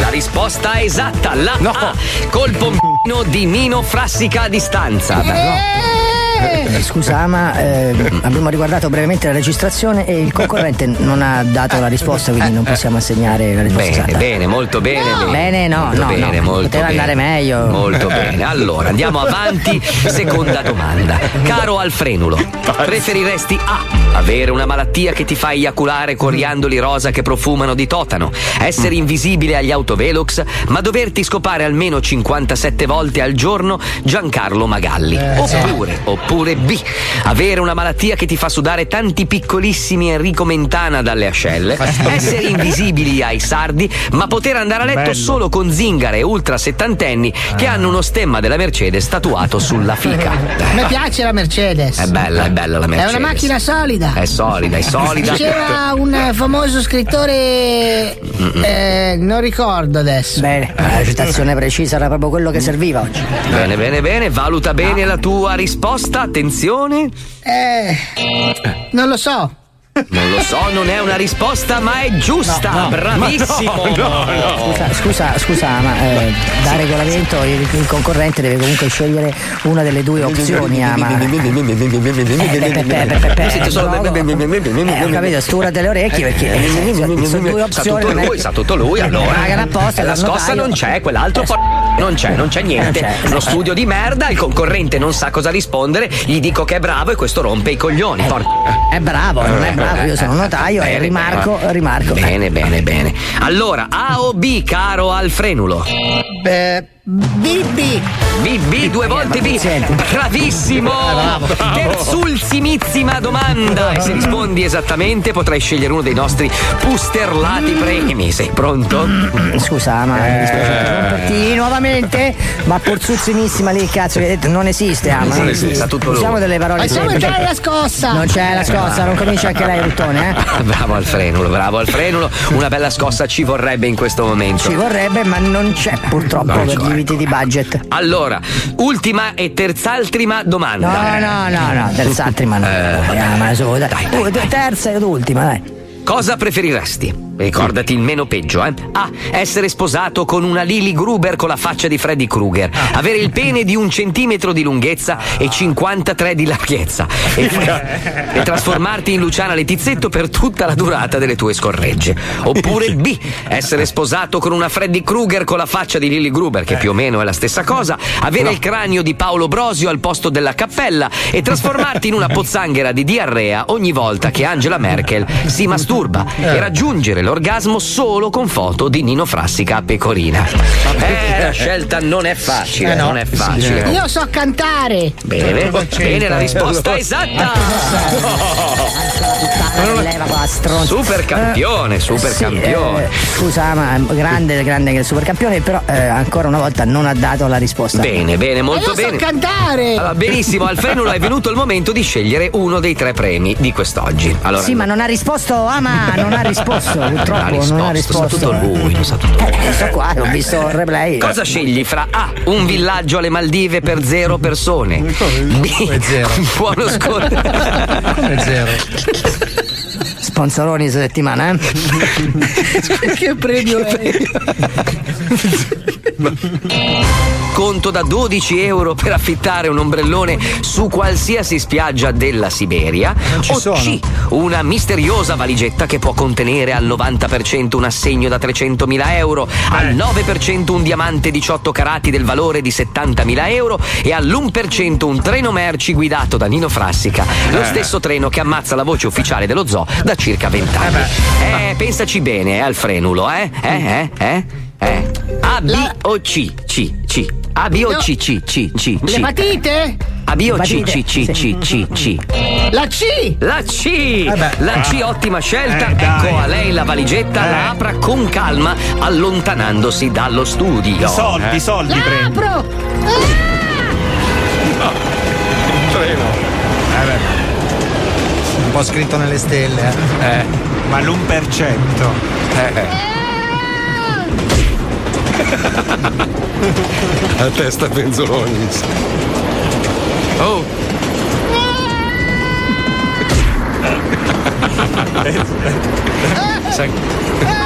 La risposta esatta, la A. Colpo m***o di Nino Frassica a distanza. Beh, Eh, Scusa, ma eh, abbiamo riguardato brevemente la registrazione e il concorrente non ha dato la risposta, quindi non possiamo assegnare la risposta Bene, esatta. bene, molto bene. bene. Bene, no, Molto no, bene, no. molto Poteva bene. andare meglio. Molto bene. Allora, andiamo avanti. Seconda domanda. Caro Alfrenulo, preferiresti A. Avere una malattia che ti fa eiaculare coriandoli rosa che profumano di totano, essere invisibile agli autovelox, ma doverti scopare almeno 57 volte al giorno Giancarlo Magalli. Oppure, oppure B. Avere una malattia che ti fa sudare tanti piccolissimi Enrico Mentana dalle ascelle, essere invisibili ai sardi, ma poter andare a letto Bello. solo con zingare ultra settantenni che hanno uno stemma della Mercedes tatuato sulla fica. *laughs* A me piace la Mercedes. È bella, è bella la È Mercedes. una macchina solida. È solida, è solida. Diceva un eh, famoso scrittore. eh, non ricordo adesso. Bene, la citazione precisa era proprio quello che serviva oggi. Bene, bene, bene, valuta bene la tua risposta, attenzione. Eh, non lo so. Non lo so, non è una risposta, ma è giusta. No, no. Bravissimo. Scusa, scusa, scusa, ma eh, da regolamento il, il concorrente deve comunque scegliere una delle due opzioni. ah, solo- Eh, ho capito, stura delle orecchie perché eh, sono sono due Sa opzioni. tutto non è lui, sa tutto lui, allora. La scossa non c'è, quell'altro po- non c'è, non c'è niente. Uno studio di merda, il concorrente non sa cosa rispondere, gli dico che è bravo e questo rompe i coglioni. È bravo, non è bravo, io sono un notaio e Bene, rimarco, bene. rimarco. Bene, bene, bene. Allora, A o B, caro Alfrenulo? Beh, BB. BB, due volte B. Bravissimo! Terzultimissima domanda. E se rispondi esattamente potrai scegliere uno dei nostri pusterlati premi. Sei pronto? Scusa, ma mi dispiace interromperti nuovamente, ma porzuzzinissima lì, cazzo, che hai detto, non esiste, ah, ma Non esiste, sa tutto lui. Usiamo delle parole Facciamo entrare la scossa. Non c'è la scossa, non cominci anche lei, Ruttone, eh? *laughs* Bravo Alfrenulo, bravo Alfrenulo. Una bella scossa ci vorrebbe in questo momento. Ci vorrebbe, ma non c'è purtroppo per c'è. Limiti di budget. Allora, ultima e terz'altrima No, domanda. no, no, no, terz'altima no. Eh. su, dai. Uh, terza ed ultima, dai. Cosa preferiresti? Ricordati il meno peggio, eh? A. Essere sposato con una Lily Gruber con la faccia di Freddy Krueger. Avere il pene di un centimetro di lunghezza e 53 di larghezza. E, *laughs* e trasformarti in Luciana Letizzetto per tutta la durata delle tue scorregge. Oppure B. Essere sposato con una Freddy Krueger con la faccia di Lily Gruber, che più o meno è la stessa cosa. Avere il cranio di Paolo Brosio al posto della cappella e trasformarti in una pozzanghera di diarrea ogni volta che Angela Merkel si masturba e raggiungere l'orgasmo solo con foto di Nino Frassica a pecorina. Eh, la scelta non è facile, Eh no. non è facile. Io so cantare. Bene, bene, la risposta è esatta. Leva qua, stronzo. Super campione, super Sì, campione. eh, scusa, ma grande, grande che super campione, però eh, ancora una volta non ha dato la risposta. Bene, bene, molto Io so bene. cantare. Allora, benissimo, Alfrenulo è venuto il momento di scegliere uno dei tre premi di quest'oggi. Allora, Sì, ma non ha risposto, ah ma non ha risposto, purtroppo non ha risposto. Sa tutto lui, lo sa tutto lui. Eh, sto qua, ho visto il replay. Cosa scegli fra A. Un villaggio alle Maldive per zero persone? B. Un *laughs* buono sconto. *laughs* Come zero? Sponsoroni settimana, eh? *laughs* che premio è? Conto da 12 euro per affittare un ombrellone su qualsiasi spiaggia della Siberia. o sono. C. Una misteriosa valigetta che può contenere al 90% un assegno da 300.000 euro, al 9% un diamante 18 carati del valore di 70.000 euro e all'1% un treno merci guidato da Nino Frassica, lo Eh. stesso treno che ammazza la voce ufficiale dello zoo da circa 20 anni. Eh, pensaci bene, eh, al frenulo, eh? Eh, eh, eh? Eh. A, B o C? C, C. A, B o No. C, C, C, C, C. L'epatite? A, B o C, C, C, C, C, C. La C. La C! Eh beh. La C, ottima scelta. Eh, ecco a lei la valigetta, la apra con calma, allontanandosi dallo studio. I soldi, i soldi prendi. Apro. Un po' scritto nelle stelle, eh. Ma l'1%. A testa penzoloni. Oh! Ah,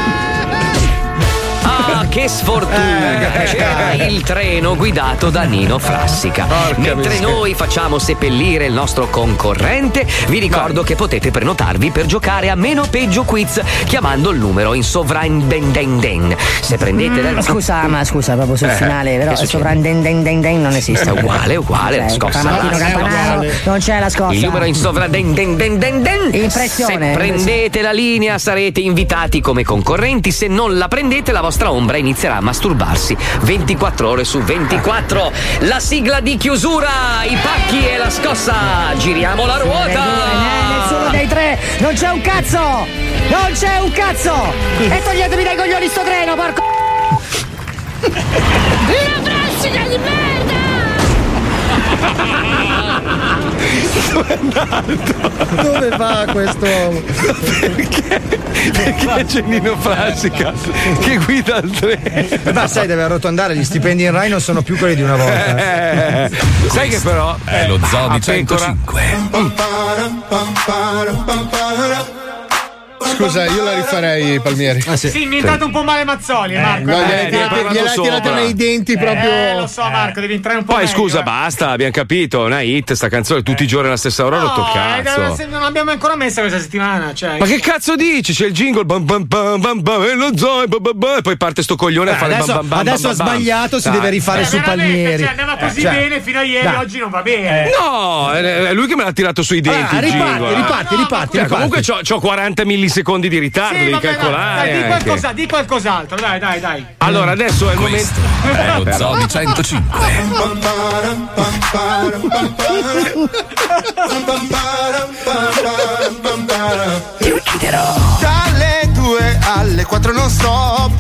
che sfortuna! C'era il treno guidato da Nino Frassica. Mentre miseria. noi facciamo seppellire il nostro concorrente, vi ricordo che potete prenotarvi per giocare a meno peggio quiz chiamando il numero in sovrandendenden. Se prendete Mm, del Scusa, ma scusa, proprio sul Eh, finale, però sovrandendendenden non esiste. È uguale, uguale, la Cioè, scossa Tramartino basta. Campanaro, non c'è la scossa. Il numero in sovrandendenden. Impressione. Se prendete la linea sarete invitati come concorrenti, se non la prendete la vostra ombra inizierà a masturbarsi 24 ore su 24. La sigla di chiusura, i pacchi e la scossa. Giriamo la ruota. nessuno dei tre, non c'è un cazzo! Non c'è un cazzo! E toglietevi dai coglioni sto treno, porco! Una frassica di merda! Dove è andato? Dove va quest'uomo? Perché? Perché c'è Nino Frassica che guida il treno? Ma sai, deve arrotondare, gli stipendi in Rai non sono più quelli di una volta. Eh, sai che però È lo zoo di a pecora- 105. Scusa, io la rifarei, Palmieri. Ah, Sì, mi è entrato un po' male Mazzoli, Marco. No, Eh, gliela tirate sopra. nei denti proprio. Eh, lo so, Marco, devi entrare un po' Poi meglio, scusa, eh. basta, abbiamo capito, è una hit sta canzone tutti i giorni alla stessa ora, rotto No, eh, cazzo. non l'abbiamo ancora messa questa settimana. Cioè, Ma che cazzo dici? C'è il jingle bam bam bam bam bam e lo zoo bam bam bam e poi parte sto coglione a Eh, fare adesso- bam bam bam adesso bam ha bam. sbagliato, si Dai. deve rifare Eh, su Palmieri. cioè, andava così Cioè, bene fino a ieri, oggi non va bene. No, è lui che me l'ha tirato sui denti. Ah, il riparti, jingle. riparti, riparti, riparti. comunque c'ho, c'ho 40 millisecondi di ritardo, Sì, devi vabbè, dai, calcolare. dai, di, anche. qualcosa, di qualcos'altro, dai, dai, dai. Allora, adesso è il Questo momento. è lo però. zoo di 105. Ti ucciderò. Dalle 2 alle 4 non stop.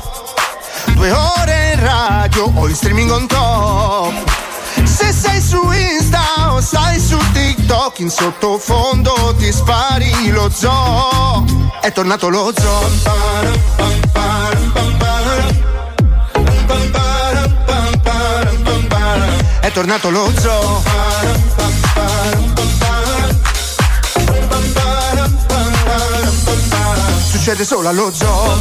Due ore in radio o in streaming on top. Se sei su Insta o stai su TikTok, in sottofondo ti spari lo zoo. È tornato lo zoo. È tornato lo zoo. Succede solo allo zoo.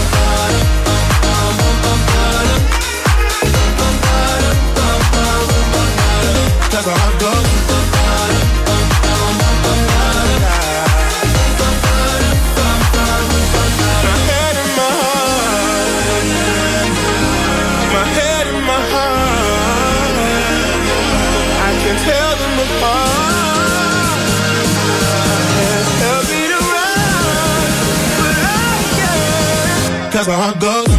My head my heart. My head my heart. I can tell them apart. Help me to run, but I can't. Cause my heart goes.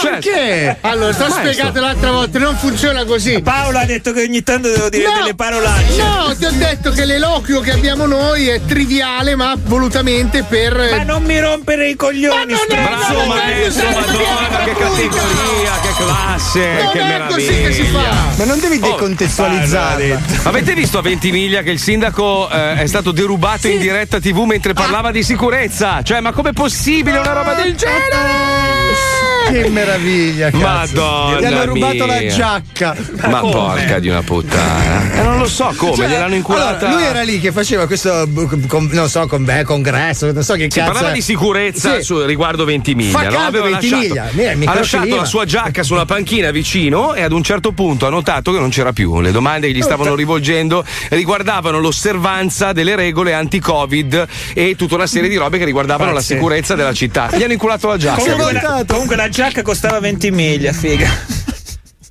Successo? Perché? Allora, ti ho Maestro. spiegato l'altra volta, non funziona così. Paolo ha detto che ogni tanto devo dire No, delle parolacce. No, ti ho detto che l'eloquio che abbiamo noi è triviale, ma volutamente per. Ma non mi rompere i coglioni, Bravo maestro, madonna, che categoria, che classe, Non che è meraviglia. così che si fa. Ma non devi Oh, decontestualizzarla. Avete visto a Ventimiglia che il sindaco eh, è stato derubato in diretta TV mentre parlava di sicurezza? Cioè, ma com'è possibile una roba del genere? Che meraviglia, cazzo. Madonna Gli hanno rubato mia. la giacca. Ma porca di una puttana. Eh, non lo so come, Cioè, gliel'hanno inculata. allora, lui era lì che faceva questo, con- non so, con me, congresso, non so che Si cazzo. parlava è. di sicurezza Sì. su- riguardo Ventimiglia. Fa no? Aveva Ventimiglia. lasciato, Eh, mi ha lasciato crocodiliva. la sua giacca sulla panchina vicino e ad un certo punto ha notato che non c'era più. Le domande che gli stavano rivolgendo riguardavano l'osservanza delle regole anti-Covid e tutta una serie di robe che riguardavano la Pazzesco. sicurezza della città. Gli hanno inculato la giacca. Comunque la, comunque la giacca costava 20 miglia, figa.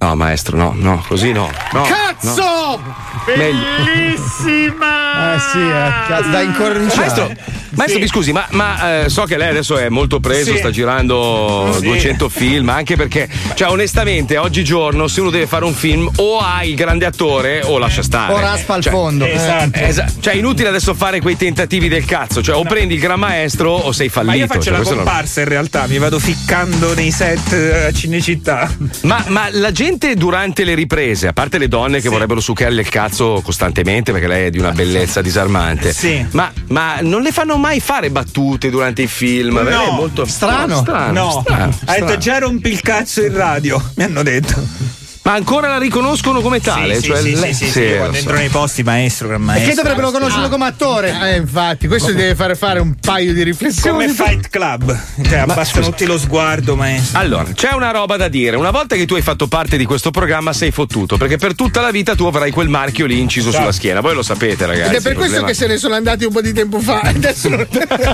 No, maestro, no, no, così no. no Cazzo! no. Bellissima! Eh sì, eh, cazzo, da incorniciare. Maestro, maestro mi scusi, ma, ma, eh, so che lei adesso è molto preso, Sì. sta girando Sì. 200 film, anche perché, cioè, onestamente, oggigiorno, se uno deve fare un film, o ha il grande attore o lascia stare. O raspa al Cioè, fondo. Esatto. eh, esa- cioè, inutile adesso fare quei tentativi del cazzo. Cioè, o prendi il gran maestro o sei fallito. Ma io faccio Cioè, la questo non- comparsa in realtà, mi vado ficcando nei set eh, a Cinecittà. Ma, ma la gente durante le riprese, a parte le donne che vorrebbero succhiarle il cazzo costantemente perché lei è di una bellezza disarmante, Sì. ma, ma non le fanno mai fare battute durante i film? Lei è molto strano. strano, no, strano, ha detto strano. già rompi il cazzo in radio, mi hanno detto. Ma ancora la riconoscono come tale? Sì, cioè, sì, lei- sì, sì, sì, sì, lo quando so. entro nei posti, maestro, gran maestro. Perché dovrebbero conoscerlo Ah. come attore? Eh, infatti, questo deve fare fare un paio di riflessioni. Come Fight Club, cioè abbassano tutti lo sguardo, maestro. Allora, c'è una roba da dire. Una volta che tu hai fatto parte di questo programma sei fottuto, perché per tutta la vita tu avrai quel marchio lì inciso sulla schiena. Voi lo sapete, ragazzi. Ed è per questo problema- che se ne sono andati un po' di tempo fa. *laughs* Adesso *laughs* non...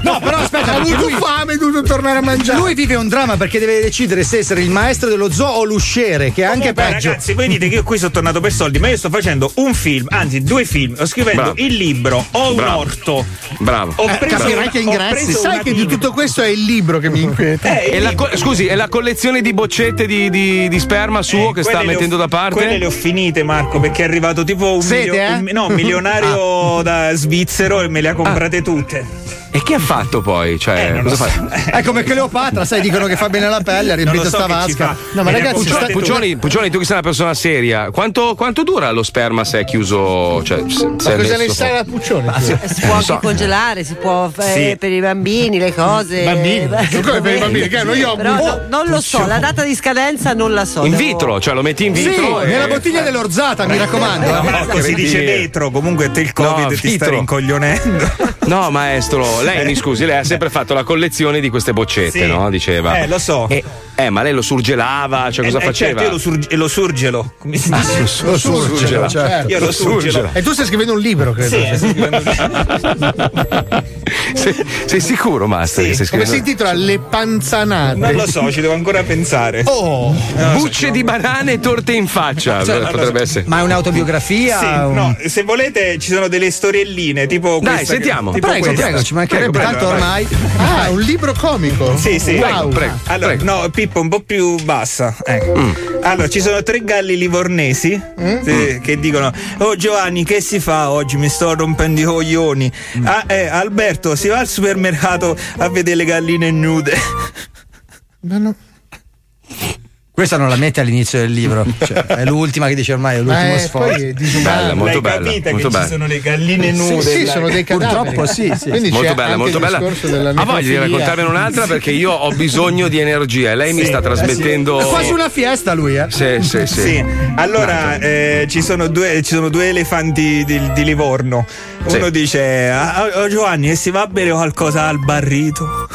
No, però aspetta, ha avuto lui- fame, è dovuto tornare a mangiare. Lui vive un dramma perché deve decidere se essere il maestro dello zoo o l'usciere, che è anche peggio. Ragazzi, voi dite che io qui sono tornato per soldi, ma io sto facendo un film, anzi due film. Sto scrivendo Bravo. il libro, ho un Bravo. orto. Bravo. Ho Eh, preso, capirai che ho ingressi. preso Sai una che di tutto questo è il libro che mi inquieta. Eh, co- scusi, è la collezione di boccette di, di- di sperma suo che sta le ho- mettendo da parte? Quelle le ho finite, Marco, perché è arrivato tipo un, Siete, milio- eh? un- no, un milionario *laughs* da svizzero e me le ha comprate tutte. E che ha fatto poi? Cioè, Eh, cosa lo fa? so. È come Cleopatra, sai, dicono che fa bene alla pelle, ha riempito so sta vasca. No, ma ne ragazzi, comprate Puccioni, Puccioni, tu che sei una persona seria, quanto, quanto dura lo sperma se è chiuso? Cioè, se, se Ma è cosa ne sai la Puccione? tu? Si può anche congelare, si può eh, Sì. per i bambini, le cose. Bambini? Come per i bambini? Che yogurt? Però Oh, no- non lo so, la data di scadenza non la so. In devo- vitro, cioè lo metti in Sì, vitro. e- nella bottiglia dell'orzata, mi raccomando. No, eh. Marco si dice vetro, comunque te il Covid No, ti sta rincoglionendo. *laughs* No, maestro, lei mi scusi, lei ha sempre fatto la collezione di queste boccette, Sì. no? Diceva. Eh, lo so. E- eh, ma lei lo surgelava, cioè cosa Eh, eh, faceva? certo, io lo, surg- e lo surgelo. Come si Ah, dice? lo su- lo surgela. certo. Io lo surgelo. E tu stai scrivendo un libro, credo. Sì, eh, scrivendo- *laughs* Sei, sei sicuro, Master? Sì. che Come si intitola? Le panzanate. non lo so, ci devo ancora pensare. Oh, Bucce di banane e torte in faccia. Cioè, Potrebbe essere. Ma è un'autobiografia? Sì, un- no, se volete ci sono delle storielline, tipo Dai, questa sentiamo. Tipo Prego, questa. prego, ci mancherebbe. Prego, Tanto prego, ormai. ah, un libro comico. Sì, sì. Wow. Prego, Allora, prego. no, Pippo, un po' più bassa. Ecco. Mm. Allora, ci sono tre galli livornesi Mm? sì, che dicono: Oh Giovanni, che si fa oggi? Mi sto rompendo i coglioni. Mm. Ah, eh, Alberto, si va al supermercato a vedere le galline nude. Ma no. Questa non la mette all'inizio del libro. *laughs* Cioè, è l'ultima che dice ormai, è l'ultimo sforzo. è. Bella, molto L'hai bella, capita molto che bella. ci sono le galline nude? Sì, sì, sono dei cadaveri. Purtroppo sì, sì. Quindi Molto bella, molto il bella. discorso della Ha voglia di raccontarmene un'altra perché io ho bisogno di energia e lei mi sta eh, trasmettendo. È quasi una fiesta lui, eh. Sì, sì, sì. Sì, allora eh, ci, sono due, ci sono due elefanti di, di Livorno. Uno Sì. dice: "Ah, oh, Giovanni, e si va a bere qualcosa al barrito?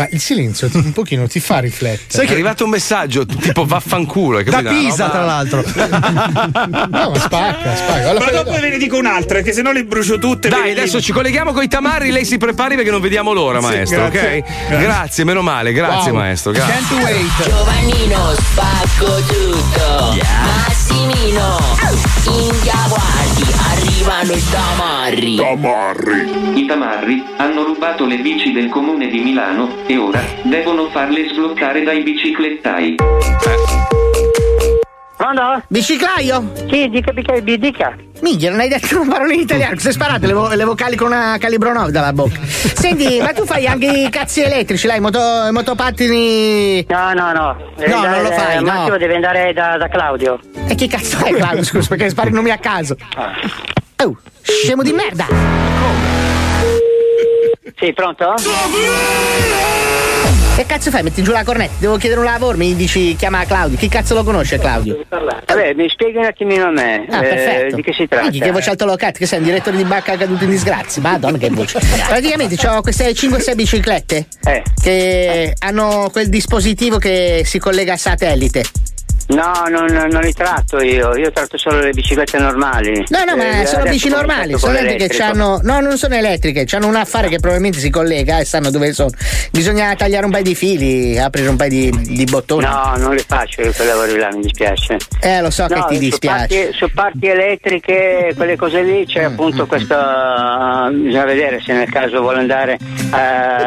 Ma il silenzio ti- un pochino ti fa riflettere. Sai che è arrivato un messaggio tipo vaffanculo. Da Pisa, roba- tra l'altro. No, ma spacca, spacca. Alla Ma dopo ve ne dico un'altra, perché se no le brucio tutte. Dai, le- adesso ci colleghiamo con i tamarri, lei si prepari perché non vediamo l'ora, Sì, maestro, grazie. ok? Grazie, meno male, grazie, Wow. maestro. Grazie. Can't wait. Giovannino spacco tutto Massimino India guardi Arrivano i tamarri I tamarri hanno rubato le bici del comune di Milano e ora devono farle sbloccare dai biciclettai. Pronto? Biciclaio? Sì, dica, dica, dica. Minchia, non hai detto una parola in italiano, sei sparate le, vo- le vocali con una calibro 9 dalla bocca. Senti, ma tu fai anche i cazzi elettrici, là, i, moto, i motopattini. No, no, no. Deve No, andare- non lo fai, al no. massimo deve andare da, da Claudio. E chi cazzo è Claudio, scusa, perché spari nomi a caso? Oh, scemo di merda! Sì, pronto? Che cazzo fai? Metti giù la cornetta, devo chiedere un lavoro, mi dici chiama Claudio. Chi cazzo lo conosce Claudio? Vabbè, mi spieghi un attimino a me. Ah, eh, perfetto. di che si tratta? Minchia, che voce altolocata, che sei un direttore di banca caduto in disgrazia. Madonna, che voce. Praticamente ho queste 5-6 biciclette Eh. che hanno quel dispositivo che si collega a satellite. No, non, non li tratto io, io tratto solo le biciclette normali. No, no, ma Eh, sono adesso bici normali, sono elettriche che l'elettrico. hanno. No, non sono elettriche, hanno un affare che probabilmente si collega e sanno dove sono. Bisogna tagliare un paio di fili, aprire un paio di, di bottoni. No, non li faccio io quei lavori là, mi dispiace. Eh, lo so che No, ti su dispiace. parti, su parti elettriche, quelle cose lì, Mm, c'è appunto questo. bisogna vedere se nel caso vuole andare. eh,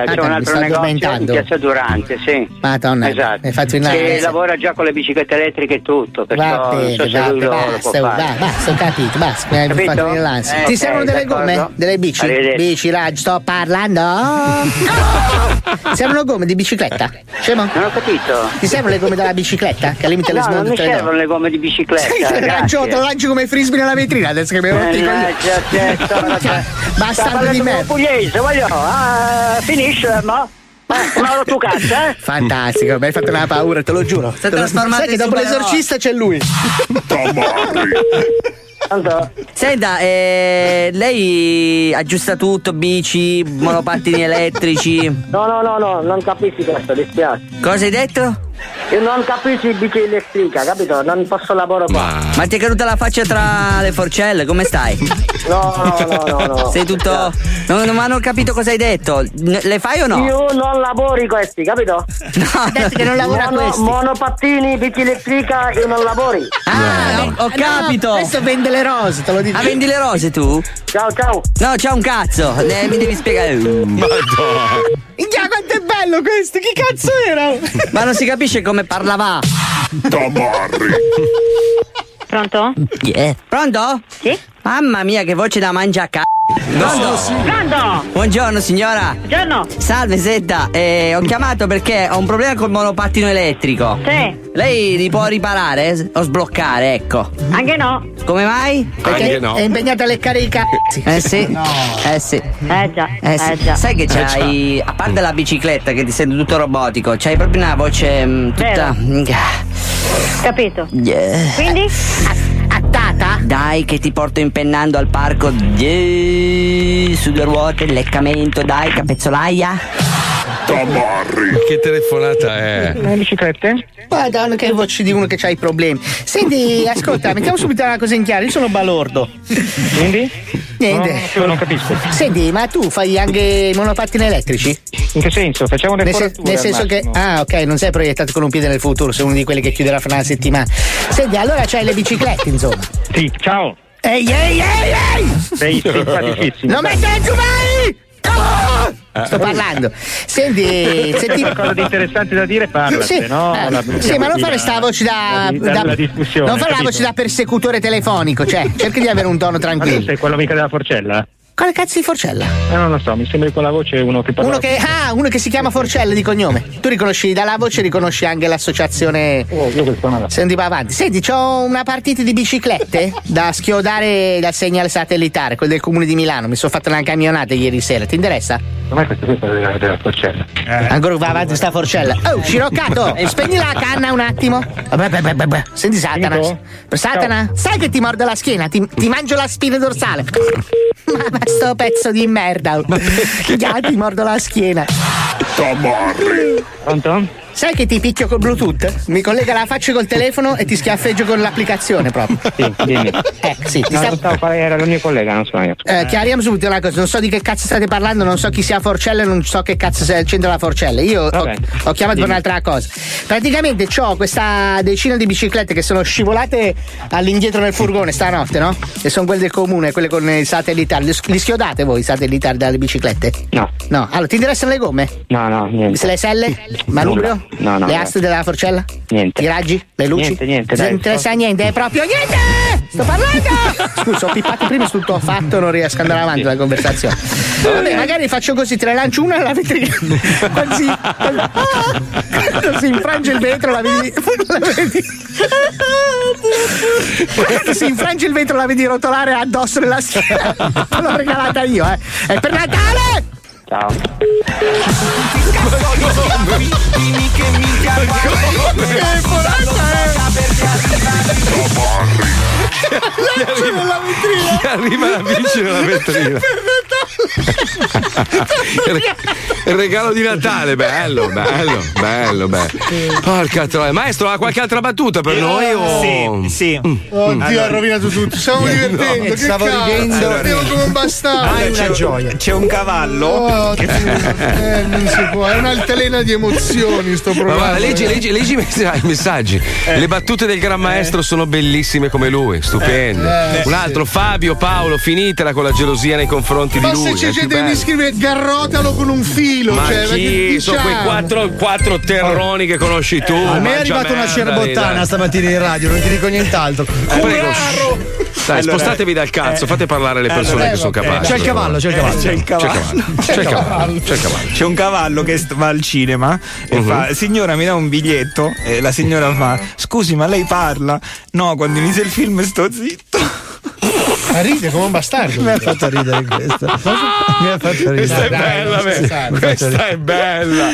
c'è mi un altro negozio in piazza Durante, sì. Madonna, Esatto. Che eh, lavora già con le biciclette elettriche e tutto, perciò Va bene, va bene, basta, va, basta, ho capito, basta, mi Capito? fatto venire l'ansia. Eh, Ti ok, servono delle d'accordo. gomme? Delle bici? Bici, raggi, sto parlando. *laughs* servono gomme di bicicletta? Scemo? Non ho capito. Ti servono le gomme della bicicletta? Che al limite le No, non mi servono le gomme di bicicletta. Che lancio, te lo lancio come frisbee nella vetrina adesso che mi hai rotto i coglioni. Mannaggia te, sto- Bastardo di come pugliese, voglio. Ah, finisce, ma. Eh, tua cazzo, eh? Fantastico, mi hai fatto una paura, te lo giuro. Te lo- trasformato Sai che in dopo l'esorcista c'è lui. Senta, eh, lei aggiusta tutto, bici, monopattini elettrici. No, no, no, no, non capisci questo, dispiace. Cosa hai detto? Io non capisci bici elettrica, capito? Non posso lavorare qua. Ma ti è caduta la faccia tra le forcelle, come stai? No, no, no, no, no. Sei tutto. Non, non hanno capito cosa hai detto. Le fai o no? Io non lavori questi, capito? No, detto che non lavora Mono- questi. Monopattini, bici elettrica, io non lavori. Ah, ho, ho capito. No, questo vende le rose, te lo dico. Ah, vendi le rose tu? Ciao, ciao. No, c'è un cazzo. Eh, mi devi spiegare. Minchia, quanto è bello questo! Chi cazzo era? Ma non si capisce come parlava. Pronto? Yeah. Pronto? Sì? Mamma mia, che voce da mangia c***o. Pronto? Pronto? Buongiorno signora. Buongiorno. Salve Setta, eh, ho chiamato perché ho un problema col monopattino elettrico. Sì. Lei li può riparare o sbloccare, ecco. Anche no. Come mai? Perché è impegnata a leccare i cazzi. *laughs* Eh sì. Eh sì. Eh già. Eh sì. Eh già. Sai che Eh già. c'hai, a parte la bicicletta che ti sente tutto robotico, c'hai proprio una voce mm, tutta. Capito. Yeah. Quindi? Attata? Dai che ti porto impennando al parco Yeah. su due ruote, leccamento, dai, capezzolaia. Che telefonata è? Le biciclette? Madonna, che voce di uno che ha i problemi. Senti, *laughs* ascolta, mettiamo subito una cosa in chiaro. Io sono balordo. Quindi? Niente. No, non capisco. Senti, ma tu fai anche i monopattini elettrici? In che senso? Facciamo le Nel, se- nel senso che. Ah, ok, non sei proiettato con un piede nel futuro, sei uno di quelli che chiuderà fra una settimana. Senti, allora c'hai le biciclette, insomma. Sì, ciao. Ehi, ehi, ehi, ehi! Sei simpaticissimo. Non mettere giù mai! Sto parlando. Senti, Se senti. qualcosa di interessante da dire, parlate, Sì, no? eh, sì, ma non fare la- sta voce da. da- la discussione, non fare la voce da persecutore telefonico, cioè, cerca di avere un tono Ma tu tranquillo. sei quello mica della forcella? Quale cazzo di forcella? Eh, non lo so, mi sembri con la voce uno che parla. Uno che, ah, uno che si chiama Forcella di cognome. Tu riconosci dalla voce, riconosci anche l'associazione. Oh, io questo non. Senti, va avanti. Senti, c'ho una partita di biciclette *laughs* da schiodare dal segnale satellitare, quello del comune di Milano. Mi sono fatto una camionata ieri sera. Ti interessa? Com'è questo qui quello della, della forcella? Ancora va avanti sta forcella. Oh, Sciroccato, *laughs* spegni la canna un attimo. Vabbè, beh, beh. Senti Satana. Satana, sai che ti mordo la schiena? Ti, ti mangio la spina dorsale. *laughs* Ma, ma sto pezzo di merda. Ya, ti mordo la schiena. Pronto? Sai che ti picchio col Bluetooth? Mi collega la faccia col telefono e ti schiaffeggio con l'applicazione proprio. Sì, dimmi. Eh, sì, ti No, sta- stavo parlando, era il mio collega, non sono io. Eh, chiariamo subito una cosa, non so di che cazzo state parlando, non so chi sia Forcella e non so che cazzo sia- c'entra la Forcella. Io ho, Vabbè, ho chiamato per dimmi. un'altra cosa. Praticamente ho questa decina di biciclette che sono scivolate all'indietro nel furgone stanotte, no? E sono quelle del comune, quelle con i satellitari. Li, schiodate voi i satellitari dalle biciclette? No. No, allora ti interessano le gomme? No, no, niente. Se le selle? Manubrio? No, no, Le aste della Forcella? Niente. I raggi? Le luci? Niente, niente, Non interessa niente, è proprio niente! Sto parlando! Scusa, ho pippato prima su tutto ho fatto, non riesco ad andare avanti la conversazione. Vabbè, magari faccio così, te ne lancio una e la vetrina. Quando si, quando, ah, quando si infrange il vetro la vedi. La vedi. Quando si infrange il vetro la vedi rotolare addosso nella schiena. L'ho regalata io, eh. È per Natale! Ciao. che minchia Che foresta Chi nella vetrina. Chi arriva la bici nella vetrina. Il regalo di Natale, bello, bello, bello, bello. Porca troia. Maestro, ha qualche altra battuta per noi? O... Sì, sì. Oddio, ha rovinato tutto. Stiamo divertendo. che stavo cazzo? ridendo. Stiamo come un bastardo. Allora, c'è- C'è un cavallo. Oh, che- eh, non si può, è un'altalena di emozioni sto Ma programma. guarda, leggi, leggi, leggi i messa- i messaggi. Eh. Le battute del gran maestro sono bellissime come lui, stupende. Eh, eh, Un altro, Fabio, Paolo, finitela con la gelosia nei confronti di Ma lui. se c'è gente che mi scrive garrotalo con un filo, Ma cioè, chi? Sono quei diciamo? quattro, quattro terroni che conosci tu. A me è arrivata una cerbottana dai. stamattina in radio, non ti dico nient'altro. Eh, prego. Dai, Allora, spostatevi dal cazzo, eh, fate parlare le persone allora, che sono eh, capaci. C'è il cavallo, c'è il cavallo. C'è il cavallo. C'è il cavallo. C'è il cavallo. C'è un cavallo che va al cinema e Mhm. fa: Signora, mi dà un biglietto? E la signora fa: Scusi, ma lei parla? No, quando inizia il film sto zitto. Ma ride come un bastardo. Mi ha fatto ridere questo. Mi ha fatto ridere. Questa è bella, questa è bella, questa è bella,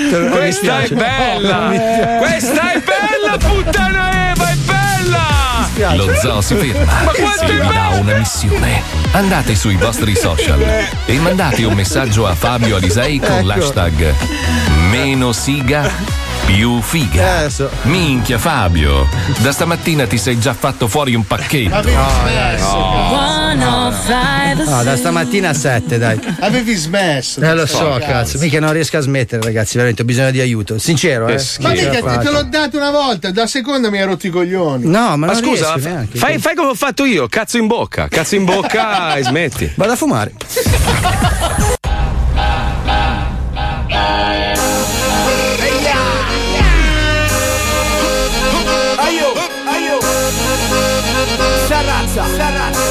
No, questa è bella, puttana Eva, è bella! Lo zoo si *laughs* ferma Ma quanto e vi dà una missione. Andate sui vostri social e mandate un messaggio a Fabio Alisei con Ecco. l'hashtag meno siga più figa. Adesso. Minchia Fabio, da stamattina ti sei già fatto fuori un pacchetto. Smesso. No, da stamattina a 7, dai. Avevi smesso. Eh lo so, cazzo, mica non riesco a smettere, ragazzi, veramente ho bisogno di aiuto. Sincero, eh. Ma mica te, te l'ho dato una volta, da seconda mi hai rotto i coglioni. No, ma, Ma non scusa, neanche. fai, fai come ho fatto io, cazzo in bocca, cazzo in bocca *laughs* e smetti. Vado a fumare. *laughs* Ferrazza. Ferrazza.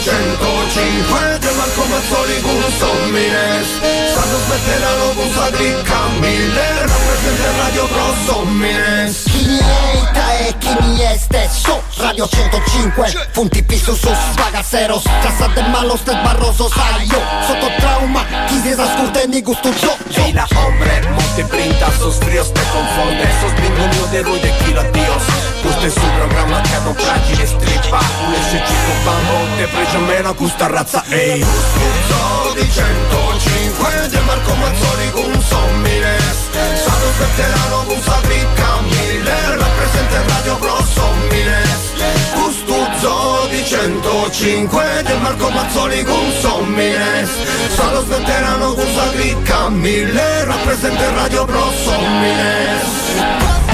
110 de ma come al solito un sommines Sanno smetteranno con Sadricca Mille Rappresenta Radio Pro Sommines Chi mi eita e chi mi este So Radio 105 Punti piso sus bagaceros Casa de malos del barroso Sayo Sotto trauma Chi se zascurde mi gusto yo Ey la hombre Monte brinda sus fríos te confunde Sos bingo de ruido y kilos dios Questo è sul programma che non fragile strippa. Un esce cico bambo, te pregio meno questa razza, ehi. Uso di 105 di Marco Mazzoli con Sommines Sanno smetteranno con Sadricca Miller Rappresenta Radio Pro Sommines Custuzzo di 105 di Marco Mazzoli con Sommines Sanno smetteranno con Sadricca Miller Rappresenta Radio Pro Sommines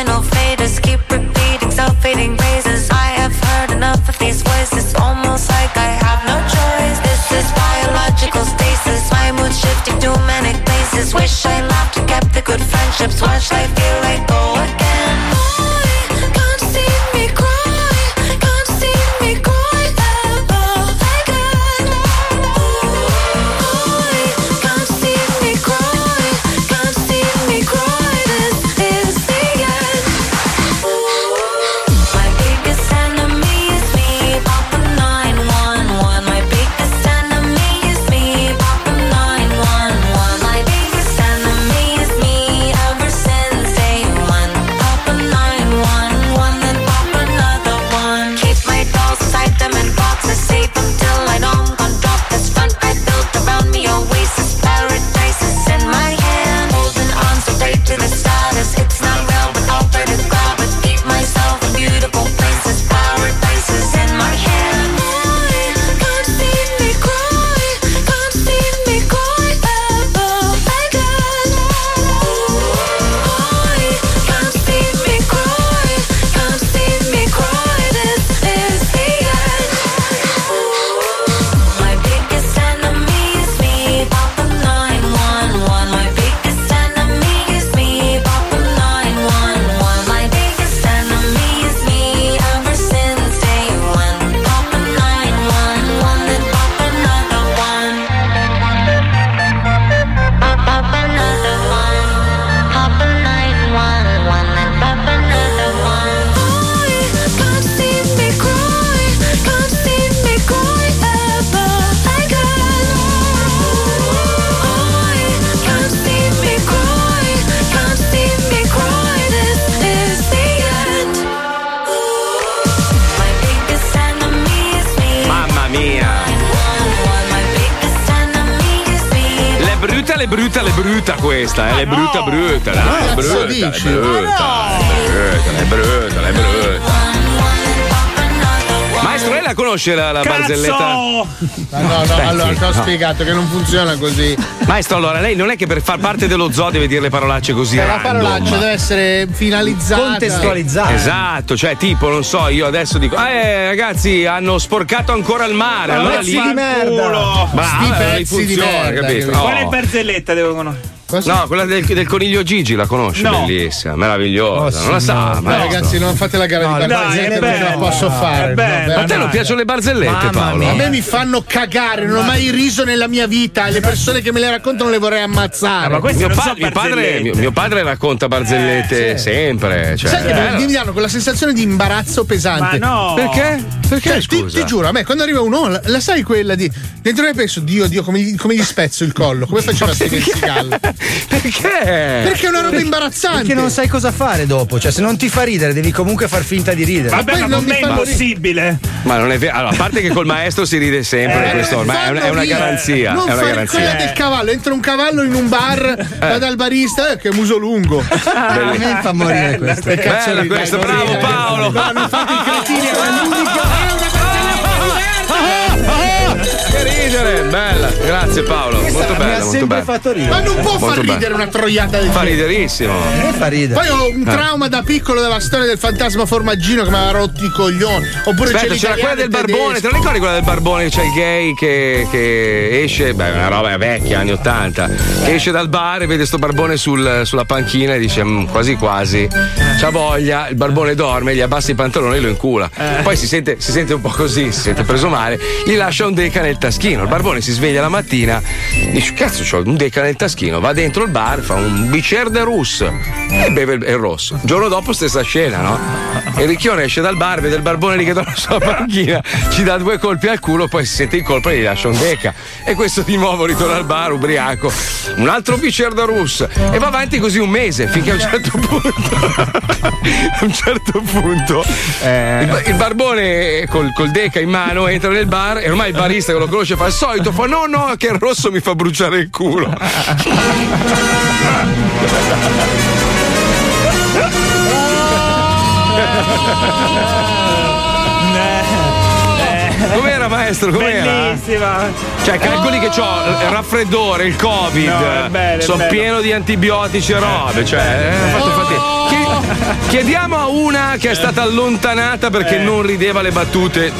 emotional faders, keep repeating self-fading praises. I have heard enough of these voices, almost like I have no choice. This is biological stasis, my mood shifting to manic places. Wish I laughed and kept the good friendships. Watch life feel like mia. Le brutta, le brutta, le brutta questa, eh. Le brutta, brutta, dai, Cazzo brutta, le dici? brutta, le brutta, le brutta. Maestro, lei la conosce la, la barzelletta? No, no, no, allora ti ho no. spiegato che non funziona così. Maestro, allora lei non è che per far parte dello zoo deve dire le parolacce così Cioè, la parolaccia deve essere finalizzata. Esatto, cioè tipo, non so, io adesso dico, eh ragazzi, hanno sporcato ancora il mare, allora pezzi lì di merda. Bravo, Sti allora pezzi di funziona, merda, capito? Quale barzelletta devo conoscere? No, quella del, del coniglio Gigi la conosce, No. bellissima, meravigliosa. non la sa, No, ma ragazzi, non fate la gara No, di barzellette è perché bello, la posso fare. bello. No, A te non no. piacciono le barzellette, Paolo? A me mi fanno cagare, non ho mai riso nella mia vita e le persone che me le raccontano le vorrei ammazzare. mio, pa- mio padre, mio, mio padre racconta barzellette sempre. Cioè, Sai che eh, mi danno quella sensazione di imbarazzo pesante. Ma no! Perché? Perché, Cioè, ti, scusa? ti giuro, a me quando arriva uno, la, la sai quella di. Dentro me penso, Dio, Dio, come gli, come gli spezzo il collo? Come faceva Steven Seagal? Perché? Perché è una roba imbarazzante. Perché non sai cosa fare dopo. Cioè, se non ti fa ridere, devi comunque far finta di ridere. Vabbè, ma con me è impossibile. Ma non è vero. Allora, a parte che col maestro si ride sempre, Eh, questo ormai è una, è una garanzia. Non è una fare garanzia. quella del cavallo, entra un cavallo in un bar, va dal barista, eh, che muso lungo. *laughs* A me fa morire questo. Bello questo, bravo non. Paolo. No, non fate i cretini, è l'unica. Ridere, bella, grazie Paolo. molto bella, molto bella. Ma non può Molto far bella. ridere una troiata del Fa riderissimo. fa ridere. Poi ho un Eh. trauma da piccolo della storia del fantasma formaggino che mi aveva rotto i coglioni. Oppure Aspetta, c'era quella del barbone, te la ricordi quella del barbone? C'è il gay che, che esce, beh, è una roba vecchia, anni 80, che esce dal bar e vede sto barbone sul- sulla panchina e dice "Mm, quasi quasi, c'ha voglia, il barbone dorme, gli abbassa i pantaloni e lo incula. Poi si sente, si sente un po' così, si sente preso male, gli lascia un deca nel taschino. Il barbone si sveglia la mattina, dice cazzo c'ho un deca nel taschino, va dentro il bar, fa un bicer de russe e beve il, il rosso. Il giorno dopo stessa scena, no? E ricchione esce dal bar, vede il barbone lì che dorme sulla *laughs* panchina, ci dà due colpi al culo, poi si sente in colpa e gli lascia un deca. E questo di nuovo ritorna al bar ubriaco, un altro bicer de russe e va avanti così un mese finché a un certo punto *laughs* a un certo punto il, il barbone col, col deca in mano entra nel bar e ormai il barista che lo conosce fa il solito fa no no che il rosso mi fa bruciare il culo Com'era maestro? Com'era? Bellissima. Cioè, calcoli che ho il raffreddore, il covid, No, sono pieno di antibiotici e robe. Cioè, eh, ho fatto fatica. Chi- Chiediamo a una che è stata allontanata perché non rideva le battute,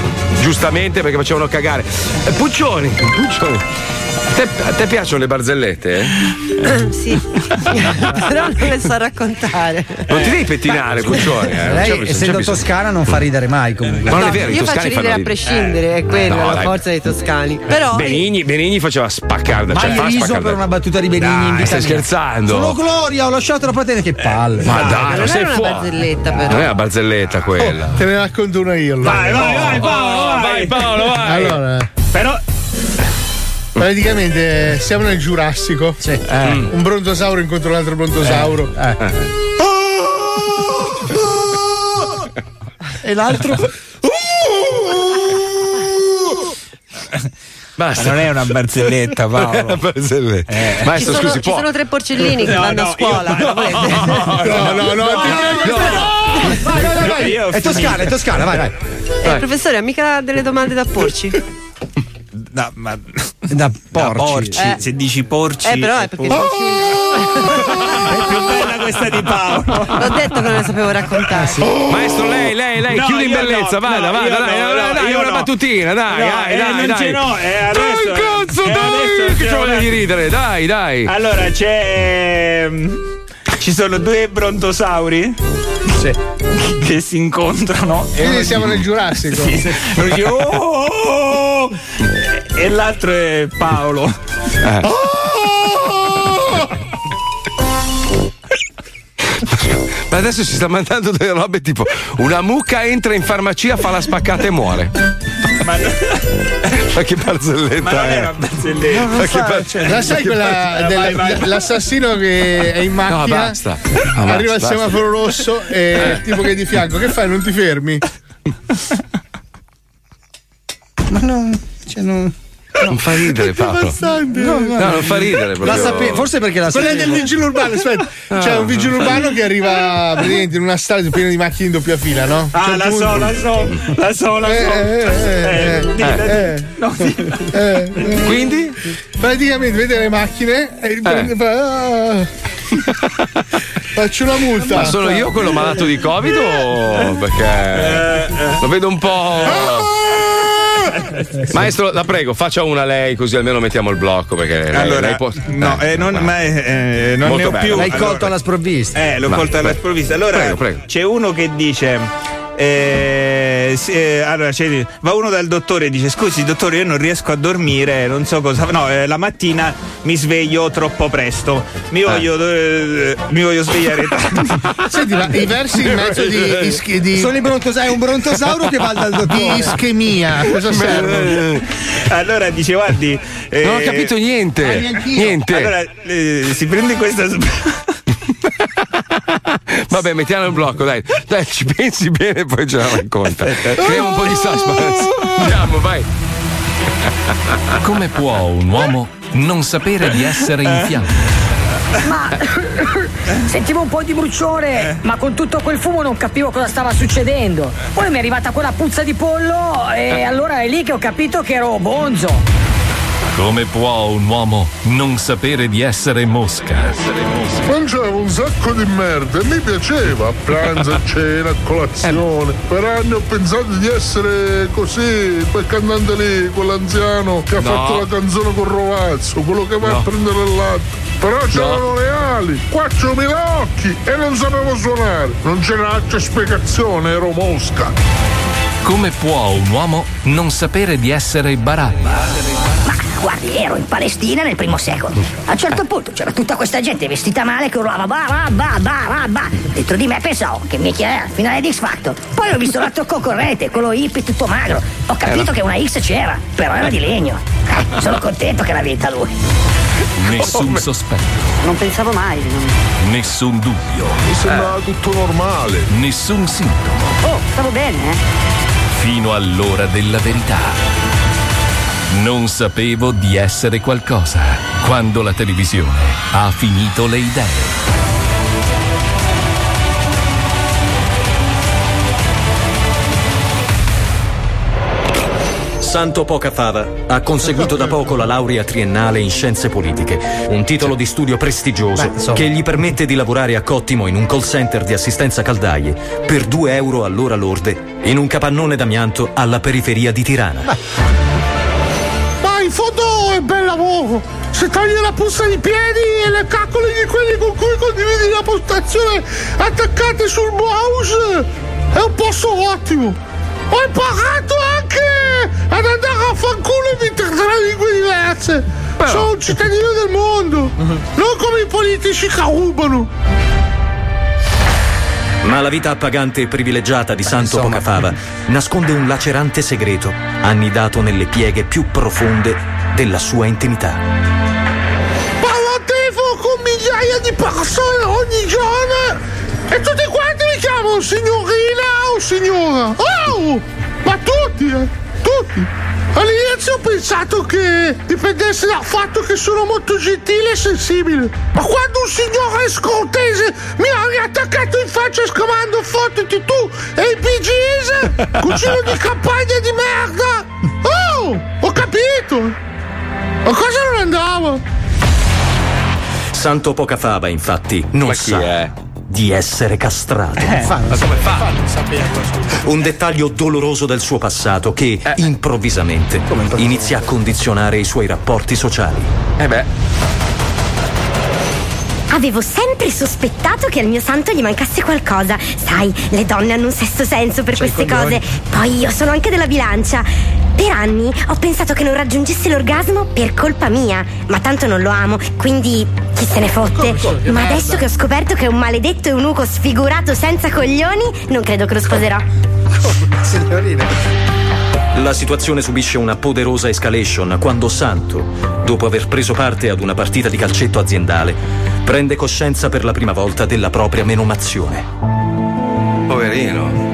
giustamente perché facevano cagare. Eh, Puccioni, Puccioni. A te, a te piacciono le barzellette? eh? sì. *laughs* Però non le so raccontare. Non ti devi pettinare, Puccioni. Eh? Lei, bisogno- essendo toscana, non fa ridere mai comunque. Ma non è vero, i Io faccio toscani ridere a prescindere, è quella No, la dai. forza dei toscani. Però Benigni, Benigni faceva spaccarda. Cioè, Mai fa riso spaccarda. per una battuta di Benigni in Dai, vita stai mia. scherzando? Sono Gloria, ho lasciato la patente, che palle. Ma dai, non non sei fuori. barzelletta però. Non è una barzelletta quella. Te ne racconto una io. allora. Vai, vai, vai, Paolo, vai. vai, Paolo, vai. Allora, Però praticamente siamo nel Giurassico. Mm. Un brontosauro incontra un altro brontosauro. *laughs* E l'altro? Basta. Ma non è una barzelletta, Paolo. una barzelletta. Ci Maestro, sono, scusi, ci può. sono tre porcellini che No, vanno no, a scuola. io-? No, no, no, ti prego. Vai, vai, vai, vai. È toscana, è toscana, vai, vai. Eh, professore, ha mica delle domande da porci? No, ma *laughs* Da da porci. porci. Eh. Se dici porci. Eh, però è perché por- *laughs* è più bella questa di Paolo. l'ho detto che non le sapevo raccontare. Maestro, lei, lei, lei, No, chiudi in bellezza, no, vada, no, vada, io dai, no, dai, no, dai, una no. battutina, dai, No, dai, eh, dai, non dai. ce n'ho, eh, Dai, adesso- cazzo, eh, dai, adesso che c'è c'ho voglia di ridere, dai, dai. Allora c'è. mm, Ci sono due brontosauri Sì. che si incontrano e Quindi di- siamo nel Giurassico. Sì, sì. *laughs* Dice, "Oh, oh, oh, oh", e l'altro è Paolo. Eh. Ma adesso si sta mandando delle robe tipo una mucca entra in farmacia, fa la spaccata e muore. Ma, Ma che barzelletta ma non è una barzelletta. Ma che bar- La sai quella Vai, della- vai, vai. l'assassino che è in macchina? No, basta. No, Arriva basta, il semaforo rosso e il tipo che è di fianco, che fai? Non ti fermi? Ma non. Cioè, non. Non fa ridere, Paolo. No, No, non fa ridere proprio. La sape- forse perché la Quella è del sapevo. vigile urbano, aspetta. C'è un vigile urbano che arriva praticamente in una strada piena di macchine in doppia fila, no? Ah, C'è la so, la so, la so, la so. Eh, eh, eh, Eh, eh. No, eh, eh. Quindi? Praticamente vede le macchine e fa, ah. Faccio una multa. Ma sono io quello malato di Covid o perché lo vedo un po'. *laughs* Maestro, la prego, faccia una lei così almeno mettiamo il blocco perché Allora, lei può- no, eh, non, ma, eh, non Molto ne ho bello. più. L'hai Allora- colto alla sprovvista. Eh, l'ho colto alla sprovvista. Allora, Prego, prego. c'è uno che dice. Eh, sì, eh, allora c'è- va uno dal dottore e dice scusi dottore io non riesco a dormire non so cosa no eh, la mattina mi sveglio troppo presto mi voglio, eh, mi voglio svegliare tardi *laughs* Senti, ma i versi in mezzo di, di, schi- di- Sono i brontosauri, è un brontosauro che va dal dottore. di ischemia, cosa serve? *laughs* allora dice guardi eh, Non ho capito niente. Ah. Niente. allora eh, si prende questa *laughs* *laughs* Vabbè, mettiamo il blocco, dai. Dai, ci pensi bene e poi ce la racconta. Creiamo un po' di suspense. Andiamo, vai. *laughs* Come può un uomo non sapere di essere in fiamme? Ma *coughs* sentivo un po' di bruciore, ma con tutto quel fumo non capivo cosa stava succedendo. Poi mi è arrivata quella puzza di pollo e allora è lì che ho capito che ero bonzo. Come può un uomo non sapere di essere mosca? Mangiavo un sacco di merda e mi piaceva a pranzo, a *laughs* cena, a colazione. Per anni ho pensato di essere così, quel cantante lì, quell'anziano che ha No. fatto la canzone con Rovazzo, quello che va No. a prendere il latte. Però c'erano le ali, 4.000 occhi e non sapevo suonare. Non c'era altra spiegazione, ero mosca. Come può un uomo non sapere di essere Barabba? Guardi, ero in Palestina nel primo secolo. A un certo punto c'era tutta questa gente vestita male che urlava ba ba ba ba ba ba. Dentro di me pensavo che mica era il finale di X Factor. Poi ho visto l'altro concorrente, quello hippie tutto magro. Ho capito che una X c'era, però era di legno. Eh, sono contento che l'ha vinta lui. Nessun sospetto, Non pensavo mai. nessun dubbio, Mi sembrava tutto normale. nessun sintomo, Oh, stavo bene, eh? fino all'ora della verità. Non sapevo di essere qualcosa quando la televisione ha finito le idee. Santo Pocafava ha conseguito da poco la laurea triennale in scienze politiche, un titolo di studio prestigioso Beh, che gli permette di lavorare a Cottimo in un call center di assistenza caldaie per 2 euro all'ora lorde in un capannone d'amianto alla periferia di Tirana. Fondo Se togli la puzza di piedi e le caccole di quelli con cui condividi la postazione attaccate sul mouse, è un posto ottimo. Ho imparato anche ad andare a fanculo in 23 lingue diverse. Sono un cittadino del mondo, non come i politici che rubano. Ma la vita appagante e privilegiata di Santo Pocafava nasconde un lacerante segreto, annidato nelle pieghe più profonde della sua intimità. Parlo a telefono con migliaia di persone ogni giorno e tutti quanti mi chiamano signorina o signora. Oh! Ma tutti, eh! Tutti! All'inizio ho pensato che dipendesse dal fatto che sono molto gentile e sensibile. Ma quando un signore scortese mi ha riattaccato in faccia esclamando fottiti tu e i PGs, *laughs* cucino di campagna di merda! Oh! Ho capito! Ma cosa non andava? Santo Pocafava, infatti, non Ma sa è? di essere castrato. Ma come fa? Un dettaglio doloroso del suo passato che improvvisamente inizia a condizionare i suoi rapporti sociali. Eh beh. Avevo sempre sospettato che al mio santo gli mancasse qualcosa. Sai, le donne hanno un sesto senso per queste cose. Poi io sono anche della bilancia. Per anni ho pensato che non raggiungesse l'orgasmo per colpa mia, ma tanto non lo amo, quindi chi se ne fotte. Ma adesso che ho scoperto che è un maledetto eunuco sfigurato senza coglioni, non credo che lo sposerò. Signorina. La situazione subisce una poderosa escalation quando Santo, dopo aver preso parte ad una partita di calcetto aziendale, prende coscienza per la prima volta della propria menomazione. Poverino.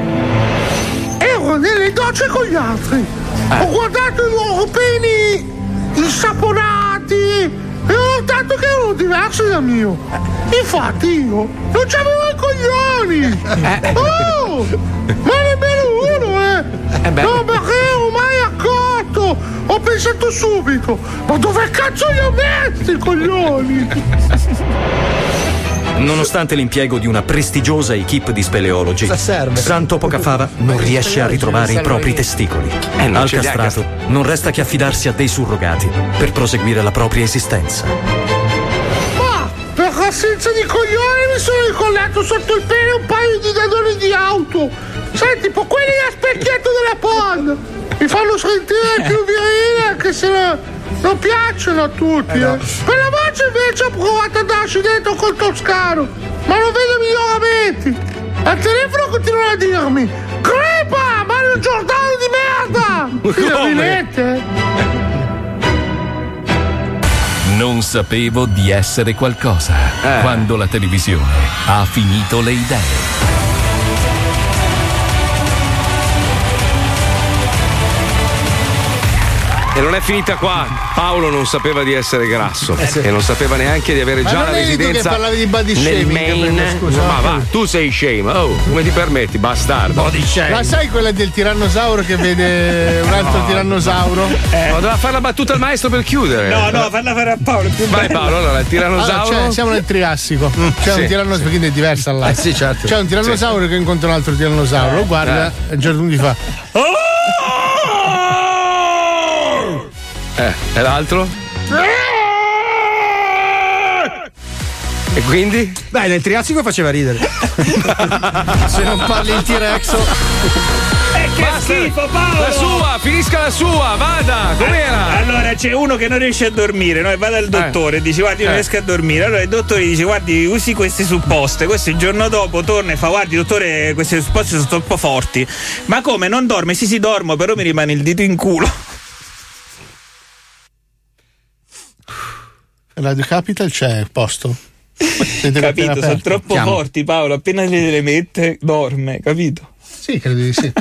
Ero nelle docce con gli altri Ho guardato i loro peni insaponati e ho notato che erano diversi dal mio. Infatti io non c'avevo i coglioni. Oh! Ma nemmeno uno, eh! beh. No, perché ero mai accorto! Ho pensato subito! Ma dove cazzo li ho messi i coglioni? *laughs* Nonostante l'impiego di una prestigiosa equipe di speleologi, Santo Pocafava non riesce a ritrovare i propri testicoli. Eh, non Al castrato non resta che affidarsi a dei surrogati per proseguire la propria esistenza. Ma per assenza di coglioni mi sono incollato sotto il pene un paio di dadoni di auto. Sai, tipo quelli da specchietto della PON. Mi fanno sentire più virile anche se non piacciono a tutti. eh. Per la voce invece ho provato a darci dentro col toscano, ma non vedo miglioramenti. Al telefono continuano a dirmi Crepa, Mario Giordano di merda! Finalmente! Non sapevo di essere qualcosa quando la televisione ha finito le idee. E non è finita qua. Paolo non sapeva di essere grasso Eh, sì. e non sapeva neanche di avere Ma già non la residenza parlavi di body nel shaming, prima, scusa. Ma va, tu sei shame. Oh, come ti permetti, bastardo? Ma sai quella del tirannosauro che vede un altro tirannosauro? Ma doveva fare la battuta al maestro per chiudere. No, no, farla fare a Paolo. Vai. Paolo, allora il tirannosauro. Allora, siamo nel Triassico. C'è sì. un tirannosauro, perché è diversa là. Eh, sì, certo. C'è un tirannosauro che incontra un altro tirannosauro, lo guarda e a un punto gli fa. Eh, e l'altro? E quindi? Beh, nel Triassico faceva ridere. *laughs* Se non parli in T-Rex. Eh, che schifo, Paolo! La sua, finisca la sua, vada, com'era? Allora c'è uno che non riesce a dormire, no? E va dal dottore e dice guardi io non Eh. riesco a dormire. Allora il dottore gli dice guardi usi queste supposte. Questo il giorno dopo torna e fa guardi dottore queste supposte sono troppo forti. Ma come non dorme? Sì sì dormo però mi rimane il dito in culo. Radio Capital c'è posto. Siete capito? Sono troppo Chiamo. forti Paolo, appena le, mette dorme, capito? Sì, credo di sì.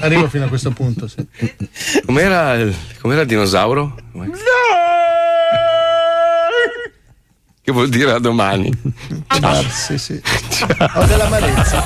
Arrivo fino a questo punto, sì. Com'era il, com'era il dinosauro? Che vuol dire a domani? Ah, sì, sì. Ho dell'amarezza.